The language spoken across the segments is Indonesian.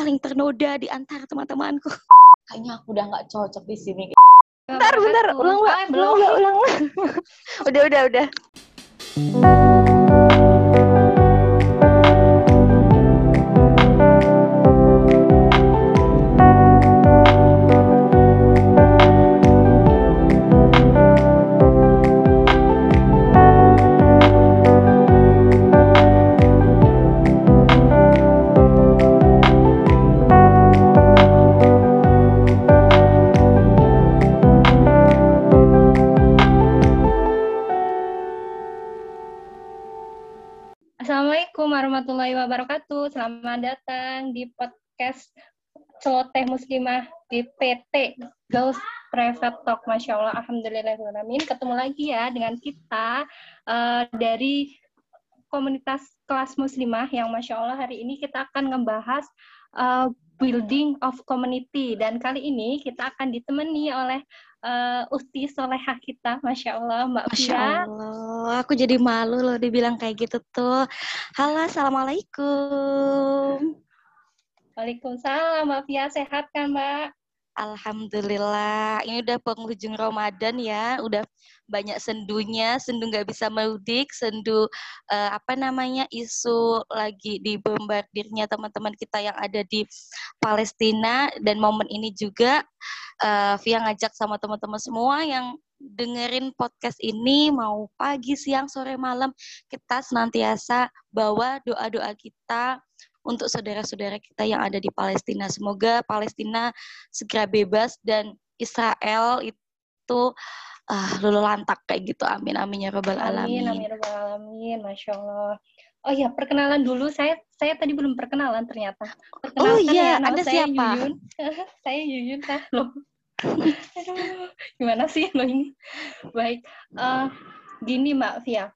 paling ternoda di antara teman-temanku. Kayaknya aku udah nggak cocok di sini. Bentar, bentar, ulang, belum. Ulang, ulang. udah, udah, udah. Selamat datang di podcast Celoteh Muslimah di PT Ghost Private Talk. Masya Allah, Alhamdulillahirrahmanirrahim. Ketemu lagi ya dengan kita eh, dari komunitas kelas muslimah yang Masya Allah hari ini kita akan ngebahas eh, building of community. Dan kali ini kita akan ditemani oleh eh, Usti Solehah kita, Masya Allah, Mbak Masya Fia. Allah, aku jadi malu loh dibilang kayak gitu tuh. Halo, Assalamualaikum. Waalaikumsalam, Mbak Fia. Sehat kan, Mbak? Alhamdulillah, ini udah penghujung Ramadan ya, udah banyak sendunya, sendu nggak bisa mudik, sendu eh, apa namanya isu lagi dibombardirnya teman-teman kita yang ada di Palestina dan momen ini juga eh, Via ngajak sama teman-teman semua yang dengerin podcast ini mau pagi, siang, sore, malam kita senantiasa bawa doa-doa kita untuk saudara-saudara kita yang ada di Palestina. Semoga Palestina segera bebas dan Israel itu ah, lulu lantak kayak gitu. Amin amin ya robbal Amin, alamin. amin, ya rabbal alamin, masya Allah. Oh ya, perkenalan dulu. Saya saya tadi belum perkenalan ternyata. Perkenalkan iya, ya, Anda saya siapa? Yuyun. saya Yuyun kah? Loh. Aduh, gimana sih lo ini? Baik, eh, gini Mbak Via.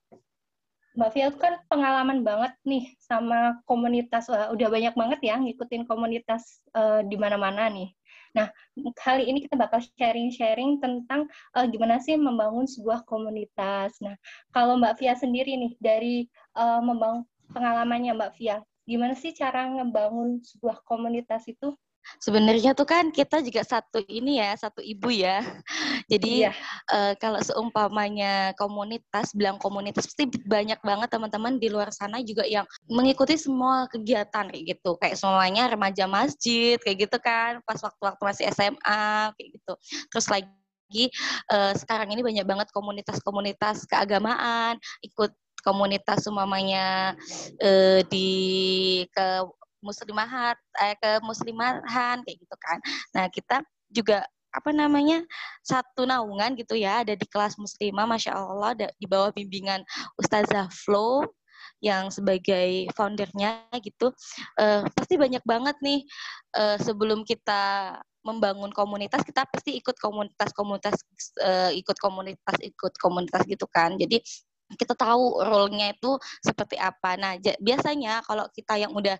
Mbak Via itu kan pengalaman banget nih sama komunitas. Wah, udah banyak banget ya ngikutin komunitas eh, di mana-mana nih. Nah, kali ini kita bakal sharing-sharing tentang eh, gimana sih membangun sebuah komunitas. Nah, kalau Mbak Via sendiri nih dari eh, membangun pengalamannya Mbak Via, gimana sih cara ngebangun sebuah komunitas itu? Sebenarnya tuh kan kita juga satu ini ya, satu ibu ya. Jadi Iya. eh, kalau seumpamanya komunitas, bilang komunitas pasti banyak banget teman-teman di luar sana juga yang mengikuti semua kegiatan kayak gitu. Kayak semuanya remaja masjid kayak gitu kan, pas waktu-waktu masih SMA kayak gitu. Terus lagi eh, sekarang ini banyak banget komunitas-komunitas keagamaan, ikut komunitas umpamanya eh, di ke muslimahat eh, ke muslimahan kayak gitu kan. Nah, kita juga apa namanya satu naungan gitu ya ada di kelas muslimah masya Allah di bawah bimbingan Ustazah Flo yang sebagai foundernya gitu Eh, pasti banyak banget nih eh, sebelum kita membangun komunitas kita pasti ikut komunitas-komunitas eh, ikut komunitas ikut komunitas gitu kan jadi kita tahu role-nya itu seperti apa. Nah, biasanya kalau kita yang udah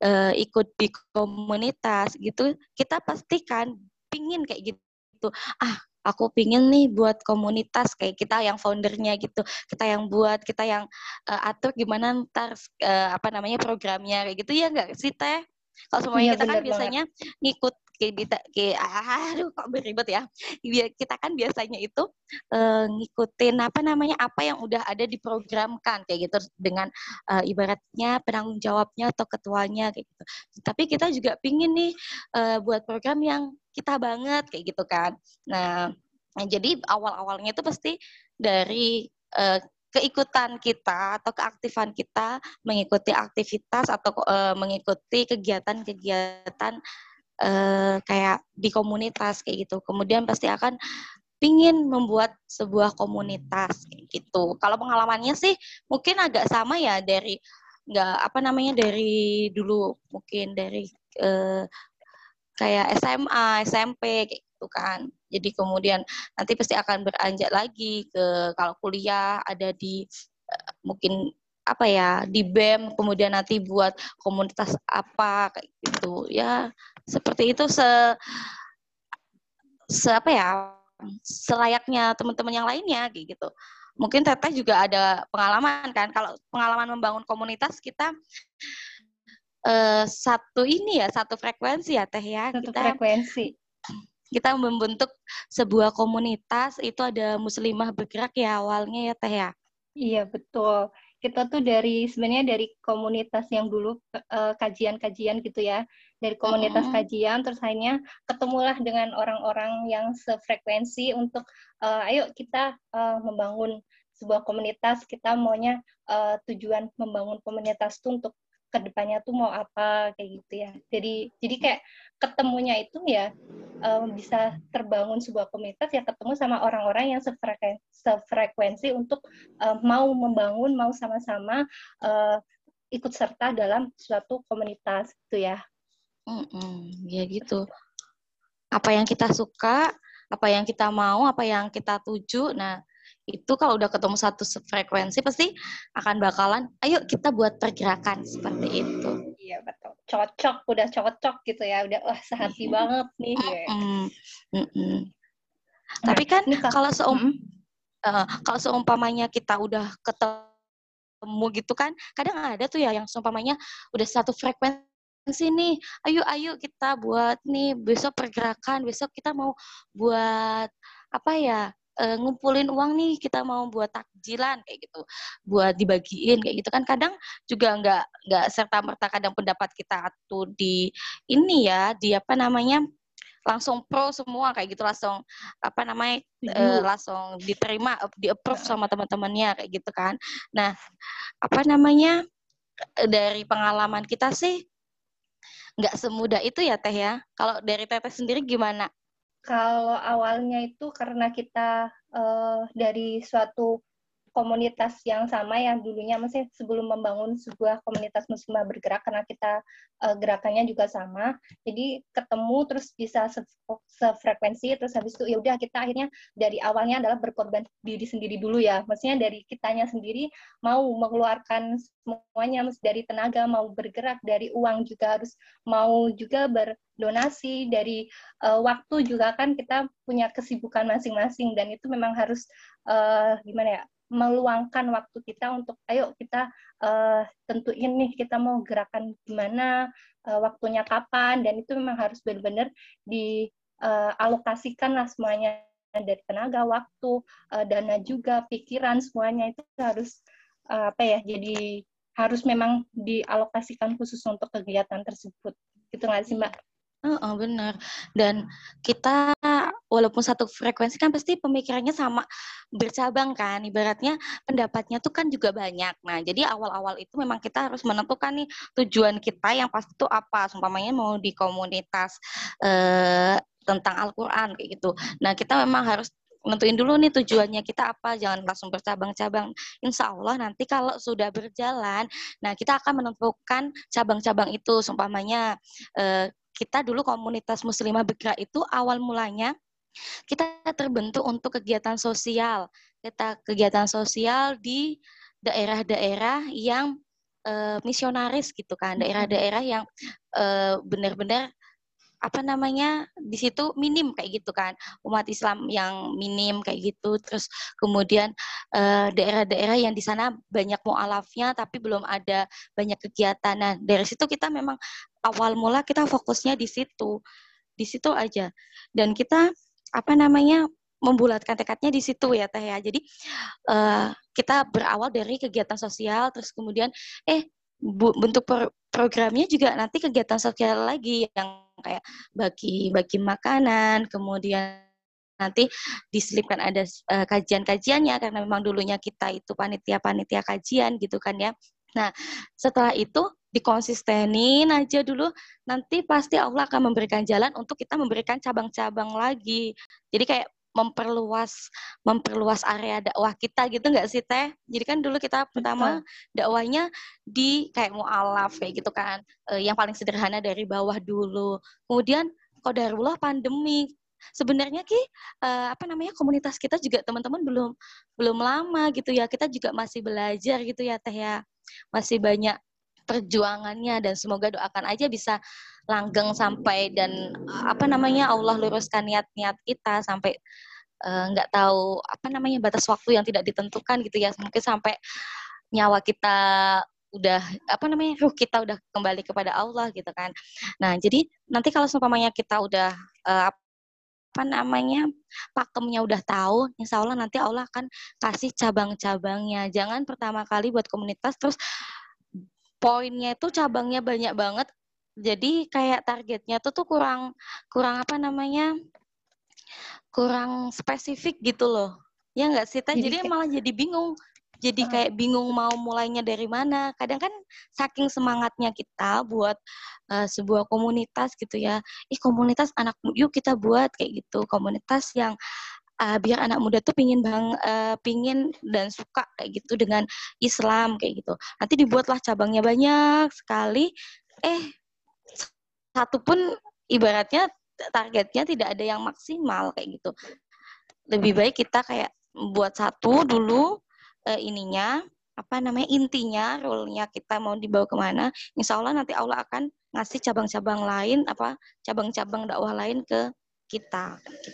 eh, ikut di komunitas gitu, kita pastikan pingin kayak gitu. Ah, aku pingin nih buat komunitas kayak kita yang foundernya gitu. Kita yang buat, kita yang eh, atur gimana ntar eh, apa namanya programnya kayak gitu ya enggak sih Teh? Kalau semuanya Iya, kita kan banget. biasanya ngikut kita- kayak aduh kok beribet ya. Kita kan biasanya itu eh, ngikutin apa namanya apa yang udah ada diprogramkan kayak gitu dengan eh, ibaratnya penanggung jawabnya atau ketuanya kayak gitu. Tapi kita juga pingin nih eh, buat program yang kita banget kayak gitu kan. Nah, jadi awal-awalnya itu pasti dari eh, keikutan kita atau keaktifan kita mengikuti aktivitas atau eh, mengikuti kegiatan-kegiatan eh, kayak di komunitas kayak gitu. Kemudian pasti akan pingin membuat sebuah komunitas kayak gitu. Kalau pengalamannya sih mungkin agak sama ya dari nggak apa namanya dari dulu mungkin dari eh, kayak SMA, SMP kayak gitu kan. Jadi kemudian nanti pasti akan beranjak lagi ke kalau kuliah ada di eh, mungkin apa ya di BEM kemudian nanti buat komunitas apa kayak gitu ya seperti itu se se apa ya selayaknya teman-teman yang lainnya kayak gitu mungkin teteh juga ada pengalaman kan kalau pengalaman membangun komunitas kita uh, satu ini ya, satu frekuensi ya Teh ya. Satu kita, frekuensi. Kita membentuk sebuah komunitas itu ada muslimah bergerak ya awalnya ya Teh ya. Iya betul. Kita tuh dari sebenarnya dari komunitas yang dulu kajian kajian-kajian gitu ya, dari komunitas mm -hmm. kajian terus akhirnya ketemulah dengan orang-orang yang sefrekuensi untuk uh, ayo kita uh, membangun sebuah komunitas. Kita maunya uh, tujuan membangun komunitas itu untuk ke depannya tuh mau apa kayak gitu ya. Jadi jadi kayak ketemunya itu ya um, bisa terbangun sebuah komunitas ya ketemu sama orang-orang yang sefrekuensi, sefrekuensi untuk um, mau membangun mau sama-sama uh, ikut serta dalam suatu komunitas gitu ya. Mm -mm, ya gitu. Apa yang kita suka apa yang kita mau apa yang kita tuju nah itu kalau udah ketemu satu frekuensi pasti akan bakalan ayo kita buat pergerakan seperti itu. Iya betul. Cocok, udah cocok gitu ya. Udah wah sehati banget nih. Mm -mm. Mm -mm. Tapi kan kalau seum mm uh, kalau seumpamanya kita udah ketemu gitu kan, kadang ada tuh ya yang seumpamanya udah satu frekuensi nih, ayo ayo kita buat nih besok pergerakan, besok kita mau buat apa ya uh, ngumpulin uang nih kita mau buat takjilan kayak gitu. Buat dibagiin kayak gitu kan. Kadang juga nggak nggak serta merta kadang pendapat kita tuh di ini ya di apa namanya langsung pro semua kayak gitu. Langsung apa namanya uh, langsung diterima di approve sama teman-temannya kayak gitu kan. Nah apa namanya dari pengalaman kita sih nggak semudah itu ya teh ya. Kalau dari teteh sendiri gimana kalau awalnya itu karena kita uh, dari suatu komunitas yang sama yang dulunya masih sebelum membangun sebuah komunitas muslimah bergerak karena kita uh, gerakannya juga sama. Jadi ketemu terus bisa sefrekuensi terus habis itu ya udah kita akhirnya dari awalnya adalah berkorban diri sendiri dulu ya. Maksudnya dari kitanya sendiri mau mengeluarkan semuanya dari tenaga mau bergerak dari uang juga harus mau juga berdonasi dari uh, waktu juga kan kita punya kesibukan masing-masing dan itu memang harus uh, gimana ya meluangkan waktu kita untuk ayo kita uh, tentuin nih kita mau gerakan gimana uh, waktunya kapan. Dan itu memang harus benar-benar dialokasikan uh, lah semuanya. Dari tenaga waktu uh, dana juga pikiran semuanya itu harus uh, apa ya jadi harus memang dialokasikan khusus untuk kegiatan tersebut. Gitu nggak sih mbak? Oh, oh benar. Dan kita walaupun satu frekuensi kan pasti pemikirannya sama bercabang kan. Ibaratnya pendapatnya tuh kan juga banyak. Nah, jadi awal-awal itu memang kita harus menentukan nih tujuan kita yang pasti itu apa. Sumpamanya mau di komunitas eh, tentang Al-Qur'an kayak gitu. Nah, kita memang harus nentuin dulu nih tujuannya kita apa jangan langsung bercabang-cabang insya Allah nanti kalau sudah berjalan nah kita akan menentukan cabang-cabang itu seumpamanya eh, kita dulu komunitas muslimah bergerak itu awal mulanya kita terbentuk untuk kegiatan sosial. Kita kegiatan sosial di daerah-daerah yang e, misionaris gitu kan, daerah-daerah yang e, benar-benar apa namanya di situ minim kayak gitu kan. Umat Islam yang minim kayak gitu. Terus kemudian daerah-daerah yang di sana banyak mualafnya tapi belum ada banyak kegiatan. Nah dari situ kita memang awal mula kita fokusnya di situ. Di situ aja. Dan kita apa namanya membulatkan tekadnya di situ ya teh ya jadi uh, kita berawal dari kegiatan sosial terus kemudian eh bu, bentuk pro programnya juga nanti kegiatan sosial lagi yang kayak bagi bagi makanan kemudian nanti diselipkan ada uh, kajian-kajiannya karena memang dulunya kita itu panitia-panitia kajian gitu kan ya. Nah, setelah itu dikonsistenin aja dulu. Nanti pasti Allah akan memberikan jalan untuk kita memberikan cabang-cabang lagi. Jadi kayak memperluas memperluas area dakwah kita gitu nggak sih teh? Jadi kan dulu kita pertama dakwahnya di kayak mualaf kayak gitu kan. E, yang paling sederhana dari bawah dulu. Kemudian kodarullah pandemi. Sebenarnya ki uh, apa namanya komunitas kita juga teman-teman belum belum lama gitu ya. Kita juga masih belajar gitu ya teh ya masih banyak perjuangannya dan semoga doakan aja bisa langgeng sampai dan apa namanya Allah luruskan niat-niat kita sampai eh, nggak uh, tahu apa namanya batas waktu yang tidak ditentukan gitu ya mungkin sampai nyawa kita udah apa namanya ruh kita udah kembali kepada Allah gitu kan. Nah jadi nanti kalau seumpamanya kita udah uh, apa namanya pakemnya udah tahu, insya Allah nanti Allah akan kasih cabang-cabangnya. Jangan pertama kali buat komunitas terus poinnya itu cabangnya banyak banget. Jadi kayak targetnya tuh tuh kurang kurang apa namanya kurang spesifik gitu loh. Ya nggak sih, Jadi, jadi malah jadi bingung jadi kayak bingung mau mulainya dari mana. Kadang kan saking semangatnya kita buat uh, sebuah komunitas gitu ya. Ih komunitas anak yuk kita buat kayak gitu. Komunitas yang uh, biar anak muda tuh pingin bang uh, pingin dan suka kayak gitu dengan Islam kayak gitu. Nanti dibuatlah cabangnya banyak sekali. Eh satu pun ibaratnya targetnya tidak ada yang maksimal kayak gitu. Lebih baik kita kayak buat satu dulu uh, ininya apa namanya intinya role-nya kita mau dibawa ke mana insya Allah nanti Allah akan ngasih cabang-cabang lain apa cabang-cabang dakwah lain ke kita gitu.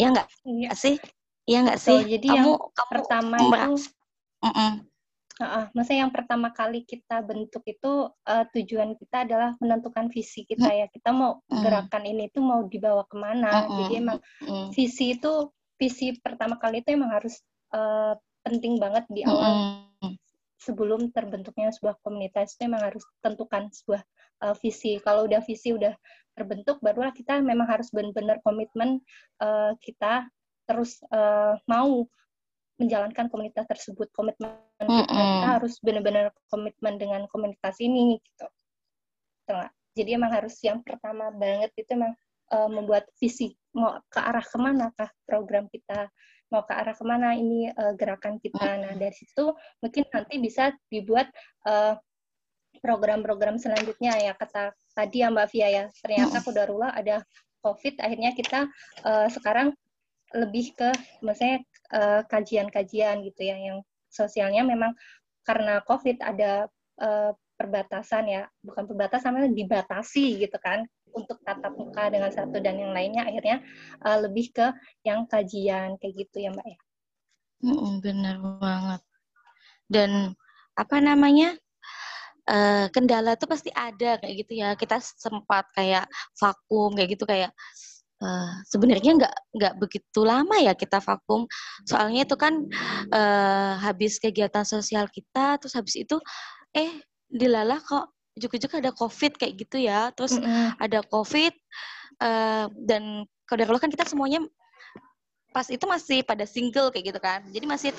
ya enggak iya. sih ya enggak sih jadi kamu yang kamu pertama itu uh -uh. Uh, maksudnya yang pertama kali kita bentuk itu uh, tujuan kita adalah menentukan visi kita ya. Kita mau gerakan ini tuh mau dibawa ke mana. Jadi emang visi itu visi pertama kali itu emang harus uh, penting banget di awal mm. sebelum terbentuknya sebuah komunitas itu memang harus tentukan sebuah uh, visi. Kalau udah visi udah terbentuk, barulah kita memang harus benar-benar komitmen uh, kita terus uh, mau menjalankan komunitas tersebut. Komitmen mm -hmm. kita harus benar-benar komitmen dengan komunitas ini gitu. Jadi emang harus yang pertama banget itu emang uh, membuat visi mau ke arah ke mana kah program kita mau ke arah ke mana ini uh, gerakan kita. Nah dari situ mungkin nanti bisa dibuat program program-program selanjutnya. Ya kata tadi ya Mbak Via ya. Ternyata Kodarullah ada COVID akhirnya kita uh, sekarang lebih ke misalnya uh, kajian-kajian gitu ya yang sosialnya memang karena COVID ada uh, perbatasan ya. Bukan perbatasan namanya dibatasi gitu kan untuk tatap muka dengan satu dan yang lainnya akhirnya uh, lebih ke yang kajian kayak gitu ya mbak ya? Benar banget. Dan apa namanya uh, kendala tuh pasti ada kayak gitu ya. Kita sempat kayak vakum kayak gitu kayak Uh, sebenarnya nggak nggak begitu lama ya kita vakum. Soalnya itu kan uh, habis kegiatan sosial kita terus habis itu eh dilalah kok ujuk-ujuk ada covid kayak gitu ya. Terus mm -hmm. ada covid uh, dan kalau kan kita semuanya pas itu masih pada single kayak gitu kan. Jadi masih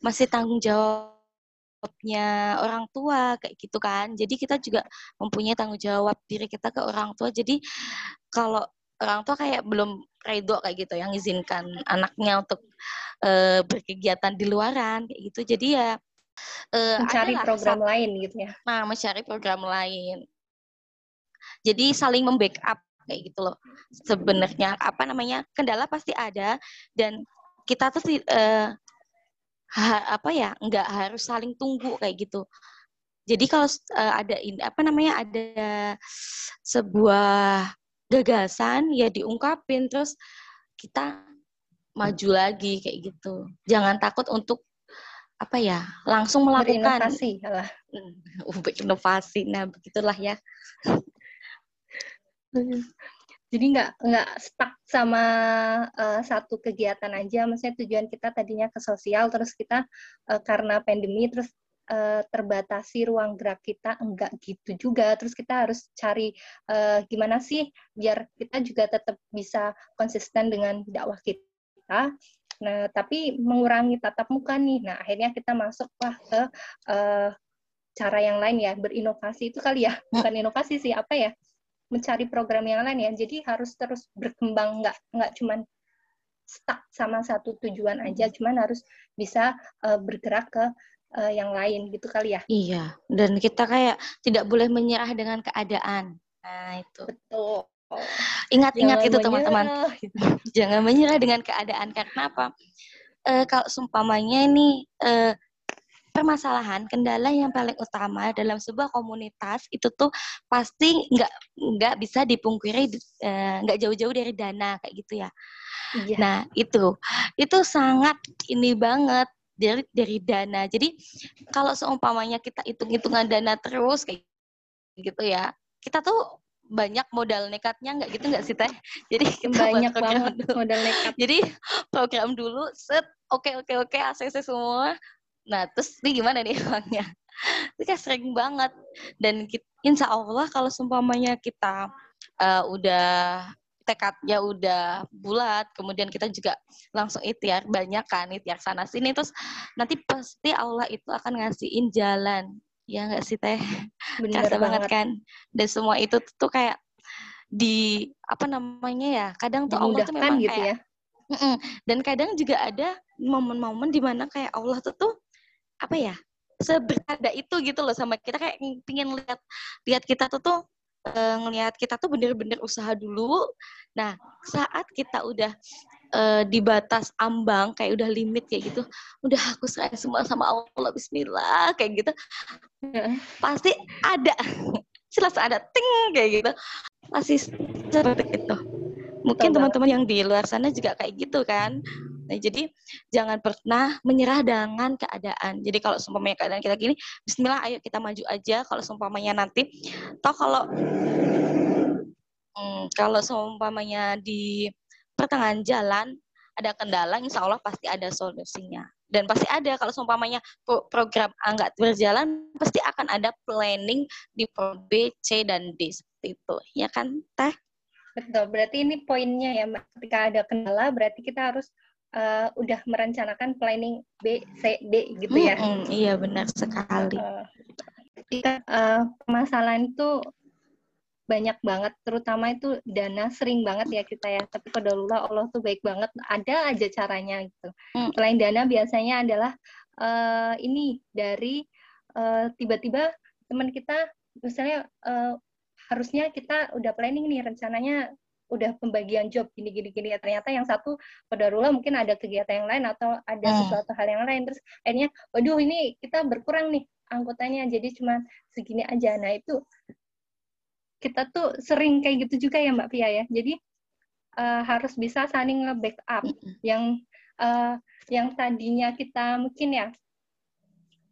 masih tanggung jawabnya orang tua kayak gitu kan. Jadi kita juga mempunyai tanggung jawab diri kita ke orang tua. Jadi kalau orang tua kayak belum redo kayak gitu yang izinkan anaknya untuk uh, berkegiatan di luaran kayak gitu. Jadi ya uh, mencari program saat, lain gitu ya. Nah, mencari program lain. Jadi saling membackup kayak gitu loh. Sebenarnya apa namanya? Kendala pasti ada dan kita tuh uh, ha, apa ya? nggak harus saling tunggu kayak gitu. Jadi kalau uh, ada ini apa namanya? ada sebuah gagasan ya diungkapin terus kita maju lagi kayak gitu. Jangan takut untuk apa ya langsung melakukan. Inovasi lah uh, inovasi nah begitulah ya. Jadi nggak nggak stuck sama uh, satu kegiatan aja. Maksudnya tujuan kita tadinya ke sosial terus kita uh, karena pandemi terus uh, terbatasi ruang gerak kita enggak gitu juga. Terus kita harus cari uh, gimana sih biar kita juga tetap bisa konsisten dengan dakwah kita Nah, tapi mengurangi tatap muka nih. Nah, akhirnya kita masuklah ke uh, cara yang lain ya, berinovasi itu kali ya. Hmm. Bukan inovasi sih, apa ya? Mencari program yang lain ya. Jadi harus terus berkembang, nggak nggak cuman stuck sama satu tujuan aja, cuman harus bisa uh, bergerak ke uh, yang lain gitu kali ya. Iya, dan kita kayak tidak boleh menyerah dengan keadaan. Nah, itu. Betul. Ingat-ingat itu teman-teman. Jangan menyerah dengan keadaan karena apa? E, kalau sumpamanya ini e, permasalahan kendala yang paling utama dalam sebuah komunitas itu tuh pasti nggak nggak bisa dipungkiri nggak jauh-jauh dari dana kayak gitu ya. Iya. Nah itu itu sangat ini banget dari dari dana. Jadi kalau seumpamanya kita hitung-hitungan dana terus kayak gitu ya, kita tuh banyak modal nekatnya nggak gitu nggak sih teh? Jadi kita banyak banget dulu. modal nekat. Jadi program dulu set oke okay, oke okay, oke okay, ACC semua. Nah terus ini gimana nih uangnya? Itu kayak sering banget dan kita, insya Allah kalau seumpamanya kita uh, udah tekadnya udah bulat, kemudian kita juga langsung ikhtiar banyak kan, ikhtiar sana sini, terus nanti pasti Allah itu akan ngasihin jalan ya nggak sih teh? Bener banget. banget. kan? Dan semua itu tuh kayak di apa namanya ya kadang tuh Allah tuh memang gitu kayak, ya. Dan kadang juga ada momen-momen di mana kayak Allah tuh tuh apa ya seberada itu gitu loh sama kita. Kayak pingin lihat lihat kita tuh tuh uh, ngelihat kita tuh bener-bener usaha dulu. Nah, saat kita udah uh, di batas ambang kayak udah limit kayak gitu, udah aku serahkan semua sama Allah Bismillah kayak gitu, pasti ada, jelas ada ting kayak gitu, pasti seperti itu. Mungkin teman-teman yang di luar sana juga kayak gitu kan. Nah, jadi jangan pernah menyerah dengan keadaan. Jadi kalau seumpamanya keadaan kita gini, bismillah ayo kita maju aja kalau seumpamanya nanti toh kalau hmm, kalau seumpamanya di pertengahan jalan ada kendala, insya Allah pasti ada solusinya. Dan pasti ada kalau seumpamanya program A nggak berjalan, pasti akan ada planning di pro B, C, dan D seperti itu. Ya kan, Teh? Betul, berarti ini poinnya ya, Mbak. Ketika ada kendala, berarti kita harus uh, udah merencanakan planning B, C, D gitu ya. Mm -hmm, iya benar sekali. Uh, kita uh, permasalahan itu banyak banget, terutama itu dana sering banget ya kita ya. Tapi kodarullah Allah tuh baik banget, ada aja caranya gitu. Mm. Selain dana biasanya adalah uh, ini dari tiba-tiba uh, teman kita misalnya uh, harusnya kita udah planning nih rencananya udah pembagian job gini gini gini ternyata yang satu kodarullah mungkin ada kegiatan yang lain atau ada hmm. sesuatu hal yang lain terus akhirnya waduh ini kita berkurang nih anggotanya jadi cuma segini aja nah itu kita tuh sering kayak gitu juga ya Mbak Pia ya jadi uh, harus bisa saling nge-backup hmm. yang uh, yang tadinya kita mungkin ya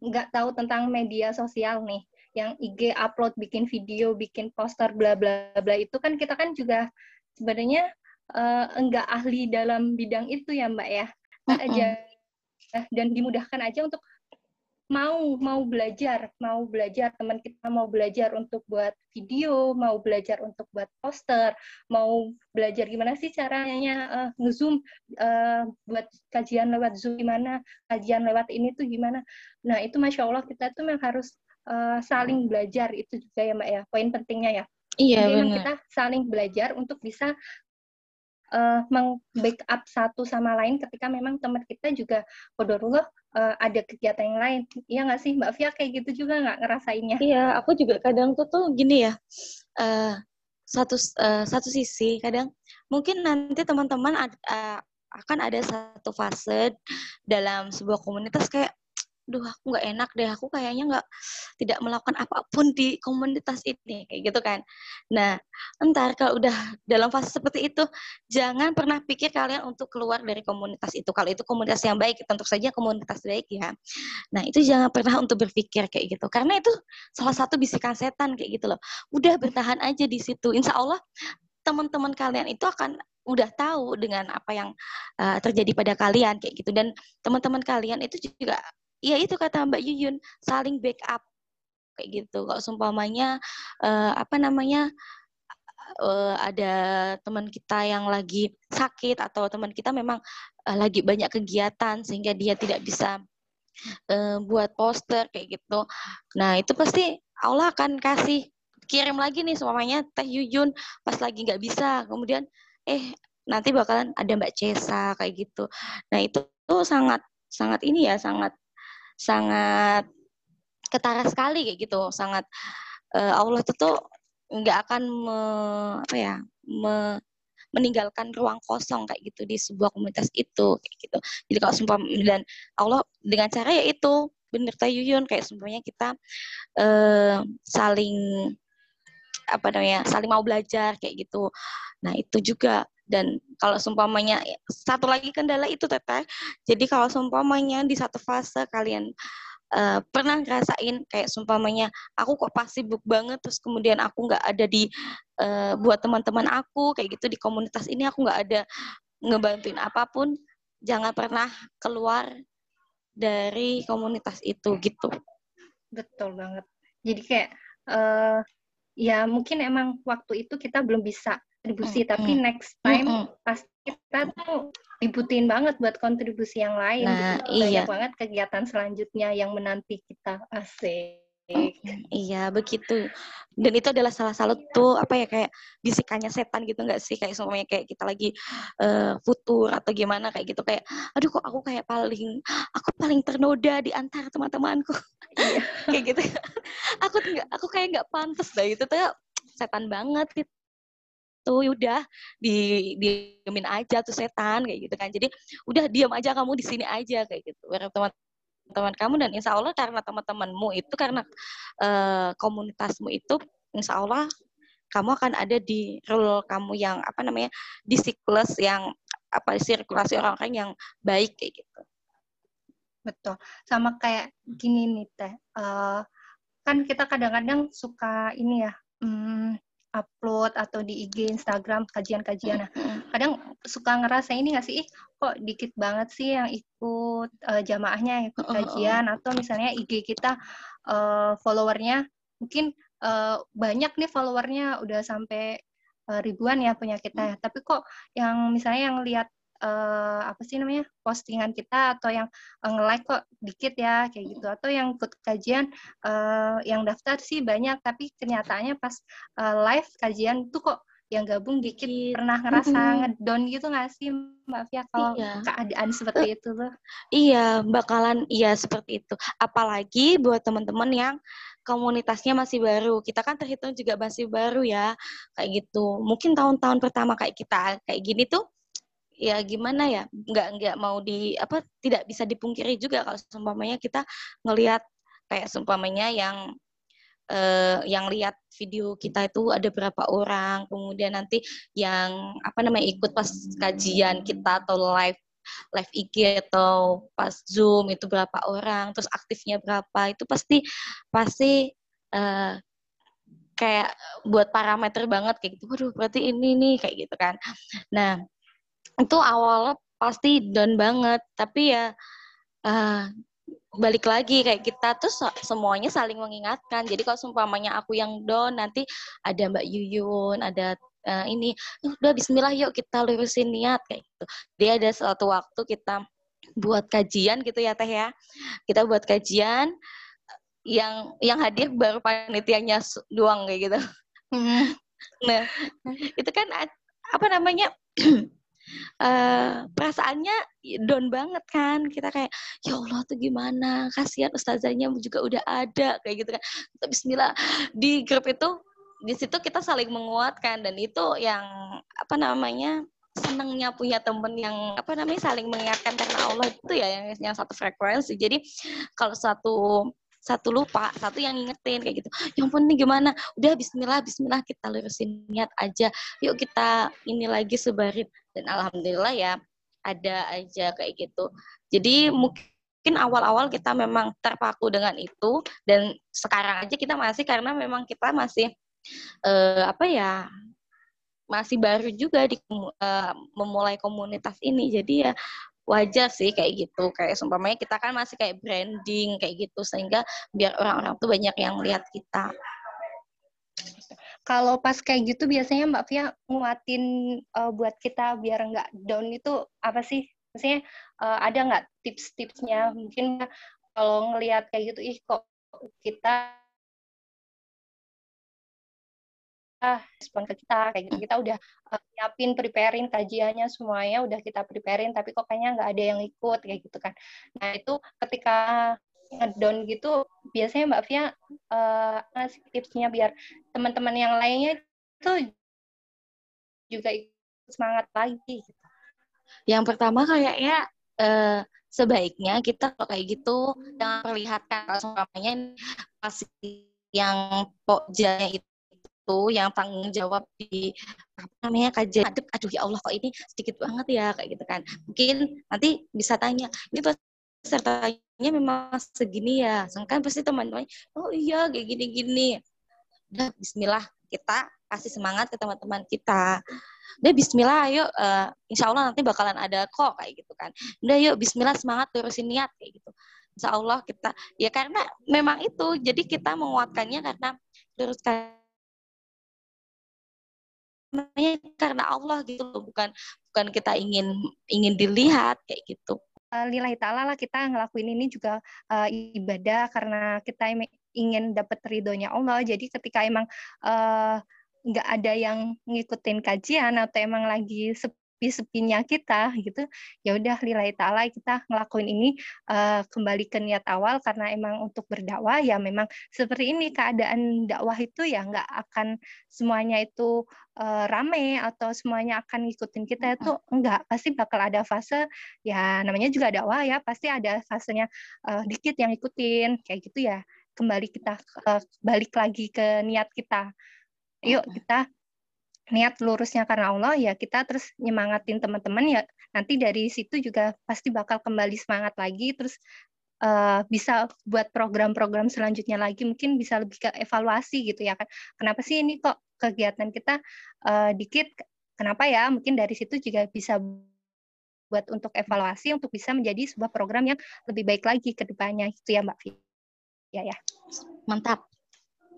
nggak tahu tentang media sosial nih yang IG upload bikin video bikin poster bla bla bla itu kan kita kan juga sebenarnya uh, enggak ahli dalam bidang itu ya Mbak ya. Nah, aja dan dimudahkan aja untuk mau mau belajar, mau belajar teman kita mau belajar untuk buat video, mau belajar untuk buat poster, mau belajar gimana sih caranya uh, ngezoom uh, buat kajian lewat zoom gimana, kajian lewat ini tuh gimana. Nah itu masya Allah kita tuh memang harus uh, saling belajar itu juga ya mbak ya, poin pentingnya ya. Iya Jadi benar. kita saling belajar untuk bisa uh, meng-backup satu sama lain ketika memang teman kita juga kodorullah uh, ada kegiatan yang lain. Iya nggak sih Mbak Fia kayak gitu juga nggak ngerasainnya? Iya, aku juga kadang tuh tuh gini ya. Uh, satu uh, satu sisi kadang mungkin nanti teman-teman uh, akan ada satu fase dalam sebuah komunitas kayak duh aku nggak enak deh aku kayaknya nggak tidak melakukan apa pun di komunitas ini kayak gitu kan. Nah entar kalau udah dalam fase seperti itu jangan pernah pikir kalian untuk keluar dari komunitas itu. Kalau itu komunitas yang baik tentu saja komunitas baik ya. Nah itu jangan pernah untuk berpikir kayak gitu. Karena itu salah satu bisikan setan kayak gitu loh. Udah bertahan aja di situ. Insya Allah teman-teman kalian itu akan udah tahu dengan apa yang uh, terjadi pada kalian kayak gitu. Dan teman-teman kalian itu juga ya itu kata Mbak Yuyun saling backup. Kayak gitu. Kalau seumpamanya uh, apa namanya uh, ada teman kita yang lagi sakit atau teman kita memang uh, lagi banyak kegiatan sehingga dia tidak bisa uh, buat poster kayak gitu. Nah itu pasti Allah akan kasih kirim lagi nih semuanya Teh Yuyun pas lagi nggak bisa. Kemudian eh nanti bakalan ada Mbak Cesa kayak gitu. Nah itu tuh sangat sangat ini ya sangat sangat ketara sekali kayak gitu. Sangat uh, Allah itu tuh nggak akan me, apa ya me, meninggalkan ruang kosong kayak gitu di sebuah komunitas itu kayak gitu. Jadi kalau sumpah dan Allah dengan cara ya itu bener tayuyun kayak semuanya kita uh, saling apa namanya saling mau belajar kayak gitu. Nah itu juga dan kalau seumpamanya satu lagi kendala itu teteh jadi kalau seumpamanya di satu fase kalian uh, pernah ngerasain kayak seumpamanya aku kok pasti sibuk banget terus kemudian aku nggak ada di uh, buat teman-teman aku kayak gitu di komunitas ini aku nggak ada ngebantuin apa pun jangan pernah keluar dari komunitas itu gitu. Betul banget. Jadi kayak uh, ya mungkin emang waktu itu kita belum bisa kontribusi, mm -hmm. tapi next time mm -hmm. pasti kita tuh ributin banget buat kontribusi yang lain. Nah, gitu. Banyak iya. banget kegiatan selanjutnya yang menanti kita. Asik. Iya begitu dan itu adalah salah satu apa ya kayak bisikannya setan gitu nggak sih kayak semuanya kayak kita lagi uh, futur atau gimana kayak gitu kayak aduh kok aku kayak paling aku paling ternoda di antara teman-temanku iya. kayak gitu aku nggak aku kayak nggak pantas dah itu tuh setan banget gitu tuh ya udah di diemin aja tuh setan kayak gitu kan jadi udah diam aja kamu di sini aja kayak gitu teman teman kamu dan insya Allah karena teman-temanmu itu karena uh, komunitasmu itu insya Allah kamu akan ada di role kamu yang apa namanya di siklus yang apa sirkulasi orang-orang yang baik kayak gitu. Betul. Sama kayak gini nih teh. Uh, kan kita kadang-kadang suka ini ya. Um, upload atau di IG, Instagram kajian-kajian. Nah, kadang suka ngerasa ini nggak sih, kok dikit banget sih yang ikut uh, jamaahnya yang ikut kajian? Atau misalnya IG kita uh, followernya mungkin uh, banyak nih followernya udah sampai uh, ribuan ya punya kita. Tapi kok yang misalnya yang lihat uh, apa sih namanya postingan kita atau yang uh, nge-like kok dikit ya kayak gitu atau yang ikut kajian uh, yang daftar sih banyak tapi kenyataannya pas uh, live kajian tuh kok yang gabung dikit pernah ngerasa mm-hmm. ngedown gitu nggak sih Mbak Fia kalau iya. keadaan seperti itu tuh? Iya, bakalan iya seperti itu. Apalagi buat teman-teman yang komunitasnya masih baru. Kita kan terhitung juga masih baru ya, kayak gitu. Mungkin tahun-tahun pertama kayak kita kayak gini tuh ya gimana ya nggak nggak mau di apa tidak bisa dipungkiri juga kalau seumpamanya kita ngelihat kayak seumpamanya yang eh, yang lihat video kita itu ada berapa orang kemudian nanti yang apa namanya ikut pas kajian kita atau live live IG atau pas Zoom itu berapa orang terus aktifnya berapa itu pasti pasti eh, kayak buat parameter banget kayak gitu. Waduh berarti ini nih kayak gitu kan. Nah itu awalnya pasti down banget. Tapi ya uh, balik lagi kayak kita tuh semuanya saling mengingatkan. Jadi kalau seumpamanya aku yang down nanti ada Mbak Yuyun ada uh, ini udah Bismillah yuk kita lurusin niat kayak gitu. Dia ada suatu waktu kita buat kajian gitu ya teh ya. Kita buat kajian yang yang hadir baru panitianya doang kayak gitu. Hmm. nah itu kan apa namanya uh, perasaannya down banget kan. Kita kayak ya Allah tuh gimana? Kasihan ustazahnya juga udah ada kayak gitu kan. Kita Bismillah di grup itu di situ kita saling menguatkan dan itu yang apa namanya senangnya punya temen yang apa namanya saling mengingatkan karena Allah itu ya yang yang satu frekuensi. Jadi kalau satu satu lupa, satu yang ngingetin kayak gitu. Yang penting gimana? Udah bismillah, bismillah kita lurusin niat aja. Yuk kita ini lagi sebarin. Dan alhamdulillah ya ada aja kayak gitu. Jadi mungkin awal-awal kita memang terpaku dengan itu dan sekarang aja kita masih karena memang kita masih uh, apa ya masih baru juga di uh, memulai komunitas ini jadi ya wajar sih kayak gitu. Kayak seumpamanya kita kan masih kayak branding kayak gitu sehingga biar orang-orang tuh banyak yang lihat kita. Kalau pas kayak gitu biasanya Mbak Fia nguatin uh, buat kita biar nggak down itu apa sih? Maksudnya uh, ada nggak tips-tipsnya? Mungkin kalau ngelihat kayak gitu ih kok kita respon ke kita kayak gitu. Kita udah uh, nyiapin preparein kajiannya semuanya udah kita preparein tapi kok kayaknya nggak ada yang ikut kayak gitu kan. Nah itu ketika ngedown gitu biasanya Mbak Fia uh, ngasih tipsnya biar teman-teman yang lainnya itu juga ikut semangat lagi gitu. Yang pertama kayaknya uh, sebaiknya kita kalau kayak gitu jangan perlihatkan semuanya pasti yang pokjanya itu itu yang tanggung jawab di apa namanya kajian aduh, aduh ya Allah kok ini sedikit banget ya kayak gitu kan. Mungkin nanti bisa tanya ini pesertanya memang segini ya? Kan pasti teman-teman oh iya kayak gini-gini. Udah Bismillah kita kasih semangat ke teman-teman kita. Udah Bismillah ayo uh, Insya Allah nanti bakalan ada kok kayak gitu kan. Udah yuk Bismillah semangat terusin niat kayak gitu. Insya Allah kita ya karena memang itu jadi kita menguatkannya karena teruskan namanya karena Allah gitu bukan bukan kita ingin ingin dilihat kayak gitu. Uh, lillahi ta'ala lah kita ngelakuin ini juga uh, ibadah karena kita ingin dapat ridhonya Allah. Jadi ketika emang uh, ada yang ngikutin kajian atau emang lagi sepi-sepinya kita gitu. Ya udah lillahi taala kita ngelakuin ini uh, kembali ke niat awal. Karena emang untuk berdakwah ya memang seperti ini keadaan dakwah itu ya nggak akan semuanya itu uh, rame atau semuanya akan ngikutin kita itu enggak pasti bakal ada fase ya namanya juga dakwah ya pasti ada fasenya uh, dikit yang ngikutin. Kayak gitu ya kembali kita uh, balik lagi ke niat kita. Yuk kita niat lurusnya karena Allah ya kita terus nyemangatin teman-teman ya nanti dari situ juga pasti bakal kembali semangat lagi terus uh, bisa buat program-program selanjutnya lagi mungkin bisa lebih ke evaluasi gitu ya kan. Kenapa sih ini kok kegiatan kita uh, dikit? Kenapa ya? Mungkin dari situ juga bisa buat untuk evaluasi untuk bisa menjadi sebuah program yang lebih baik lagi ke depannya itu ya Mbak Fi ya ya. Mantap.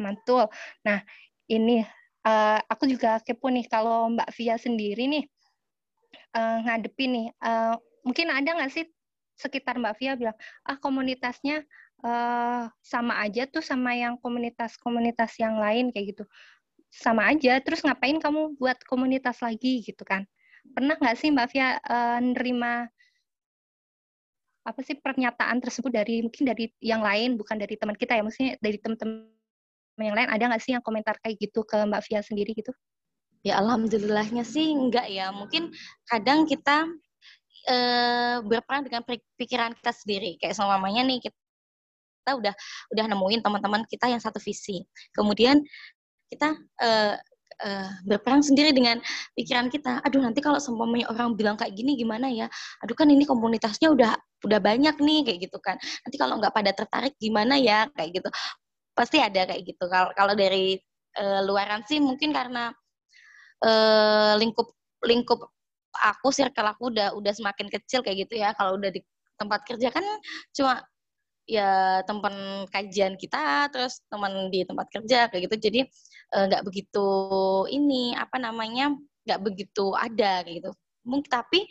Mantul. Nah ini uh, aku juga kepo nih kalau Mbak Via sendiri nih uh, ngadepi nih uh, mungkin ada nggak sih sekitar Mbak Via bilang ah komunitasnya uh, sama aja tuh sama yang komunitas-komunitas yang lain kayak gitu. Sama aja terus ngapain kamu buat komunitas lagi? gitu kan. Pernah nggak sih Mbak Via uh, nerima apa sih pernyataan tersebut dari mungkin dari yang lain bukan dari teman kita ya maksudnya dari teman-teman yang lain ada nggak sih yang komentar kayak gitu ke Mbak Via sendiri gitu? Ya alhamdulillahnya sih enggak ya. Mungkin kadang kita e, berperan dengan pikiran kita sendiri. Kayak sama mamanya nih kita, kita udah udah nemuin teman-teman kita yang satu visi. Kemudian kita e, e, berperang sendiri dengan pikiran kita. Aduh nanti kalau seumpamanya orang bilang kayak gini gimana ya? Aduh kan ini komunitasnya udah udah banyak nih kayak gitu kan. Nanti kalau nggak pada tertarik gimana ya kayak gitu pasti ada kayak gitu. Kalau kalau dari uh, luaran sih mungkin karena uh, lingkup lingkup aku circle aku udah udah semakin kecil kayak gitu ya. Kalau udah di tempat kerja kan cuma ya tempat kajian kita terus teman di tempat kerja kayak gitu jadi eh, nggak uh, begitu ini apa namanya nggak begitu ada kayak gitu mungkin tapi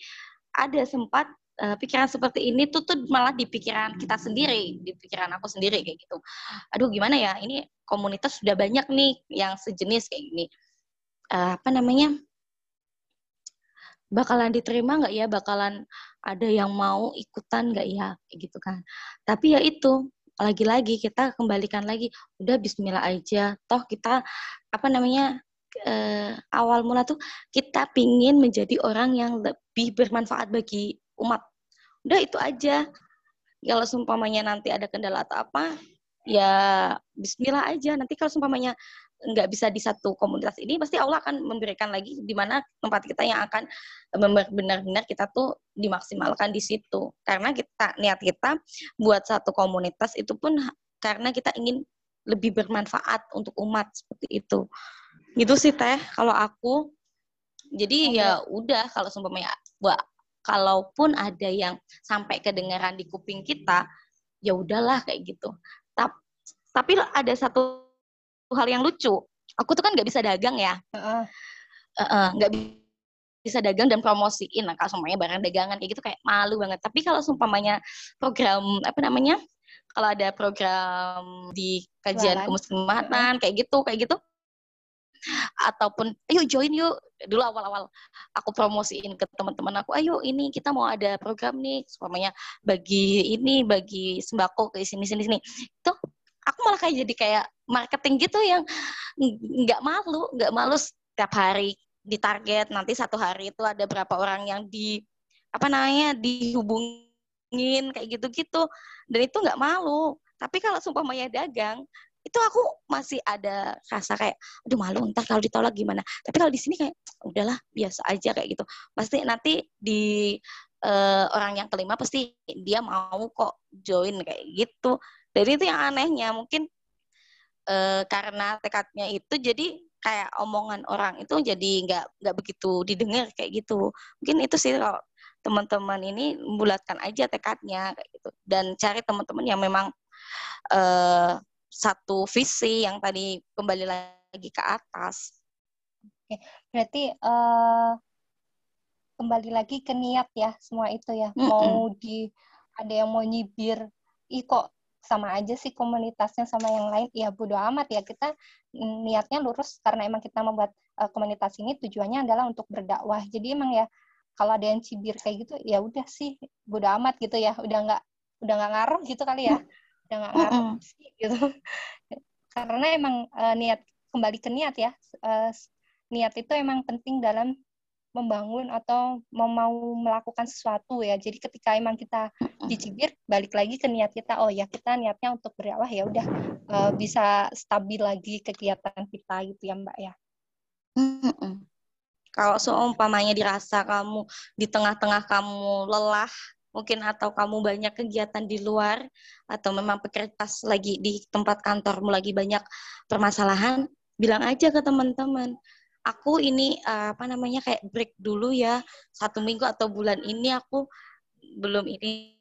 ada sempat uh, pikiran seperti ini tuh tuh malah di pikiran kita sendiri, di pikiran aku sendiri kayak gitu. Aduh gimana ya, ini komunitas sudah banyak nih yang sejenis kayak gini. Uh, apa namanya? Bakalan diterima nggak ya? Bakalan ada yang mau ikutan nggak ya? Kayak gitu kan. Tapi ya itu, lagi-lagi kita kembalikan lagi, udah Bismillah aja. Toh kita apa namanya? Uh, awal mula tuh kita pingin menjadi orang yang lebih bermanfaat bagi umat. Udah itu aja. Kalau sumpamanya nanti ada kendala atau apa, ya bismillah aja. Nanti kalau sumpamanya nggak bisa di satu komunitas ini, pasti Allah akan memberikan lagi di mana tempat kita yang akan benar-benar kita tuh dimaksimalkan di situ. Karena kita niat kita buat satu komunitas itu pun karena kita ingin lebih bermanfaat untuk umat seperti itu. Gitu sih teh kalau aku. Jadi okay. ya udah kalau sumpamanya buat kalaupun ada yang sampai kedengaran di kuping kita, ya udahlah kayak gitu. Tapi, tapi ada satu hal yang lucu. Aku tuh kan nggak bisa dagang ya, nggak uh, uh, uh, bisa dagang dan promosiin nah, kalau semuanya barang dagangan kayak gitu kayak malu banget. Tapi kalau sumpamanya program apa namanya? Kalau ada program di kajian kemusliman kayak gitu, kayak gitu, ataupun ayo join yuk. Dulu awal-awal aku promosiin ke teman-teman aku ayo ini kita mau ada program nih. Semuanya bagi ini bagi sembako ke sini sini sini. Itu aku malah kayak jadi kayak marketing gitu yang nggak malu nggak malu setiap hari di target nanti satu hari itu ada berapa orang yang di apa namanya dihubungin kayak gitu-gitu. Dan itu nggak malu. Tapi kalau sumpah maya dagang itu aku masih ada rasa kayak aduh malu ntar kalau ditolak gimana? Tapi kalau di sini kayak udahlah biasa aja kayak gitu. Pasti nanti di uh, orang yang kelima pasti dia mau kok join kayak gitu. Jadi itu yang anehnya. Mungkin uh, karena tekadnya itu jadi kayak omongan orang itu jadi nggak nggak begitu didengar kayak gitu. Mungkin itu sih kalau teman-teman ini bulatkan aja tekadnya kayak gitu. Dan cari teman-teman yang memang uh, satu visi yang tadi kembali lagi ke atas. Oke, berarti uh, kembali lagi ke niat ya semua itu ya. Mm -mm. Mau di ada yang mau nyibir, ih kok sama aja sih komunitasnya sama yang lain. Ya bodo amat ya kita niatnya lurus karena emang kita membuat uh, komunitas ini tujuannya adalah untuk berdakwah. Jadi emang ya kalau ada yang cibir kayak gitu ya udah sih bodo amat gitu ya. Udah nggak udah nggak ngaruh gitu kali ya udah nggak ngaruh mm sih gitu. Karena emang uh, niat kembali ke niat ya uh, niat itu emang penting dalam membangun atau mau mau melakukan sesuatu ya. Jadi ketika emang kita dicibir balik lagi ke niat kita oh ya kita niatnya untuk berdakwah ya udah uh, bisa stabil lagi kegiatan kita gitu ya mbak ya. Kalau seumpamanya dirasa kamu di tengah-tengah kamu lelah mungkin atau kamu banyak kegiatan di luar atau memang pekerja lagi di tempat kantormu lagi banyak permasalahan, bilang aja ke teman-teman, aku ini uh, apa namanya kayak break dulu ya satu minggu atau bulan ini aku belum ini.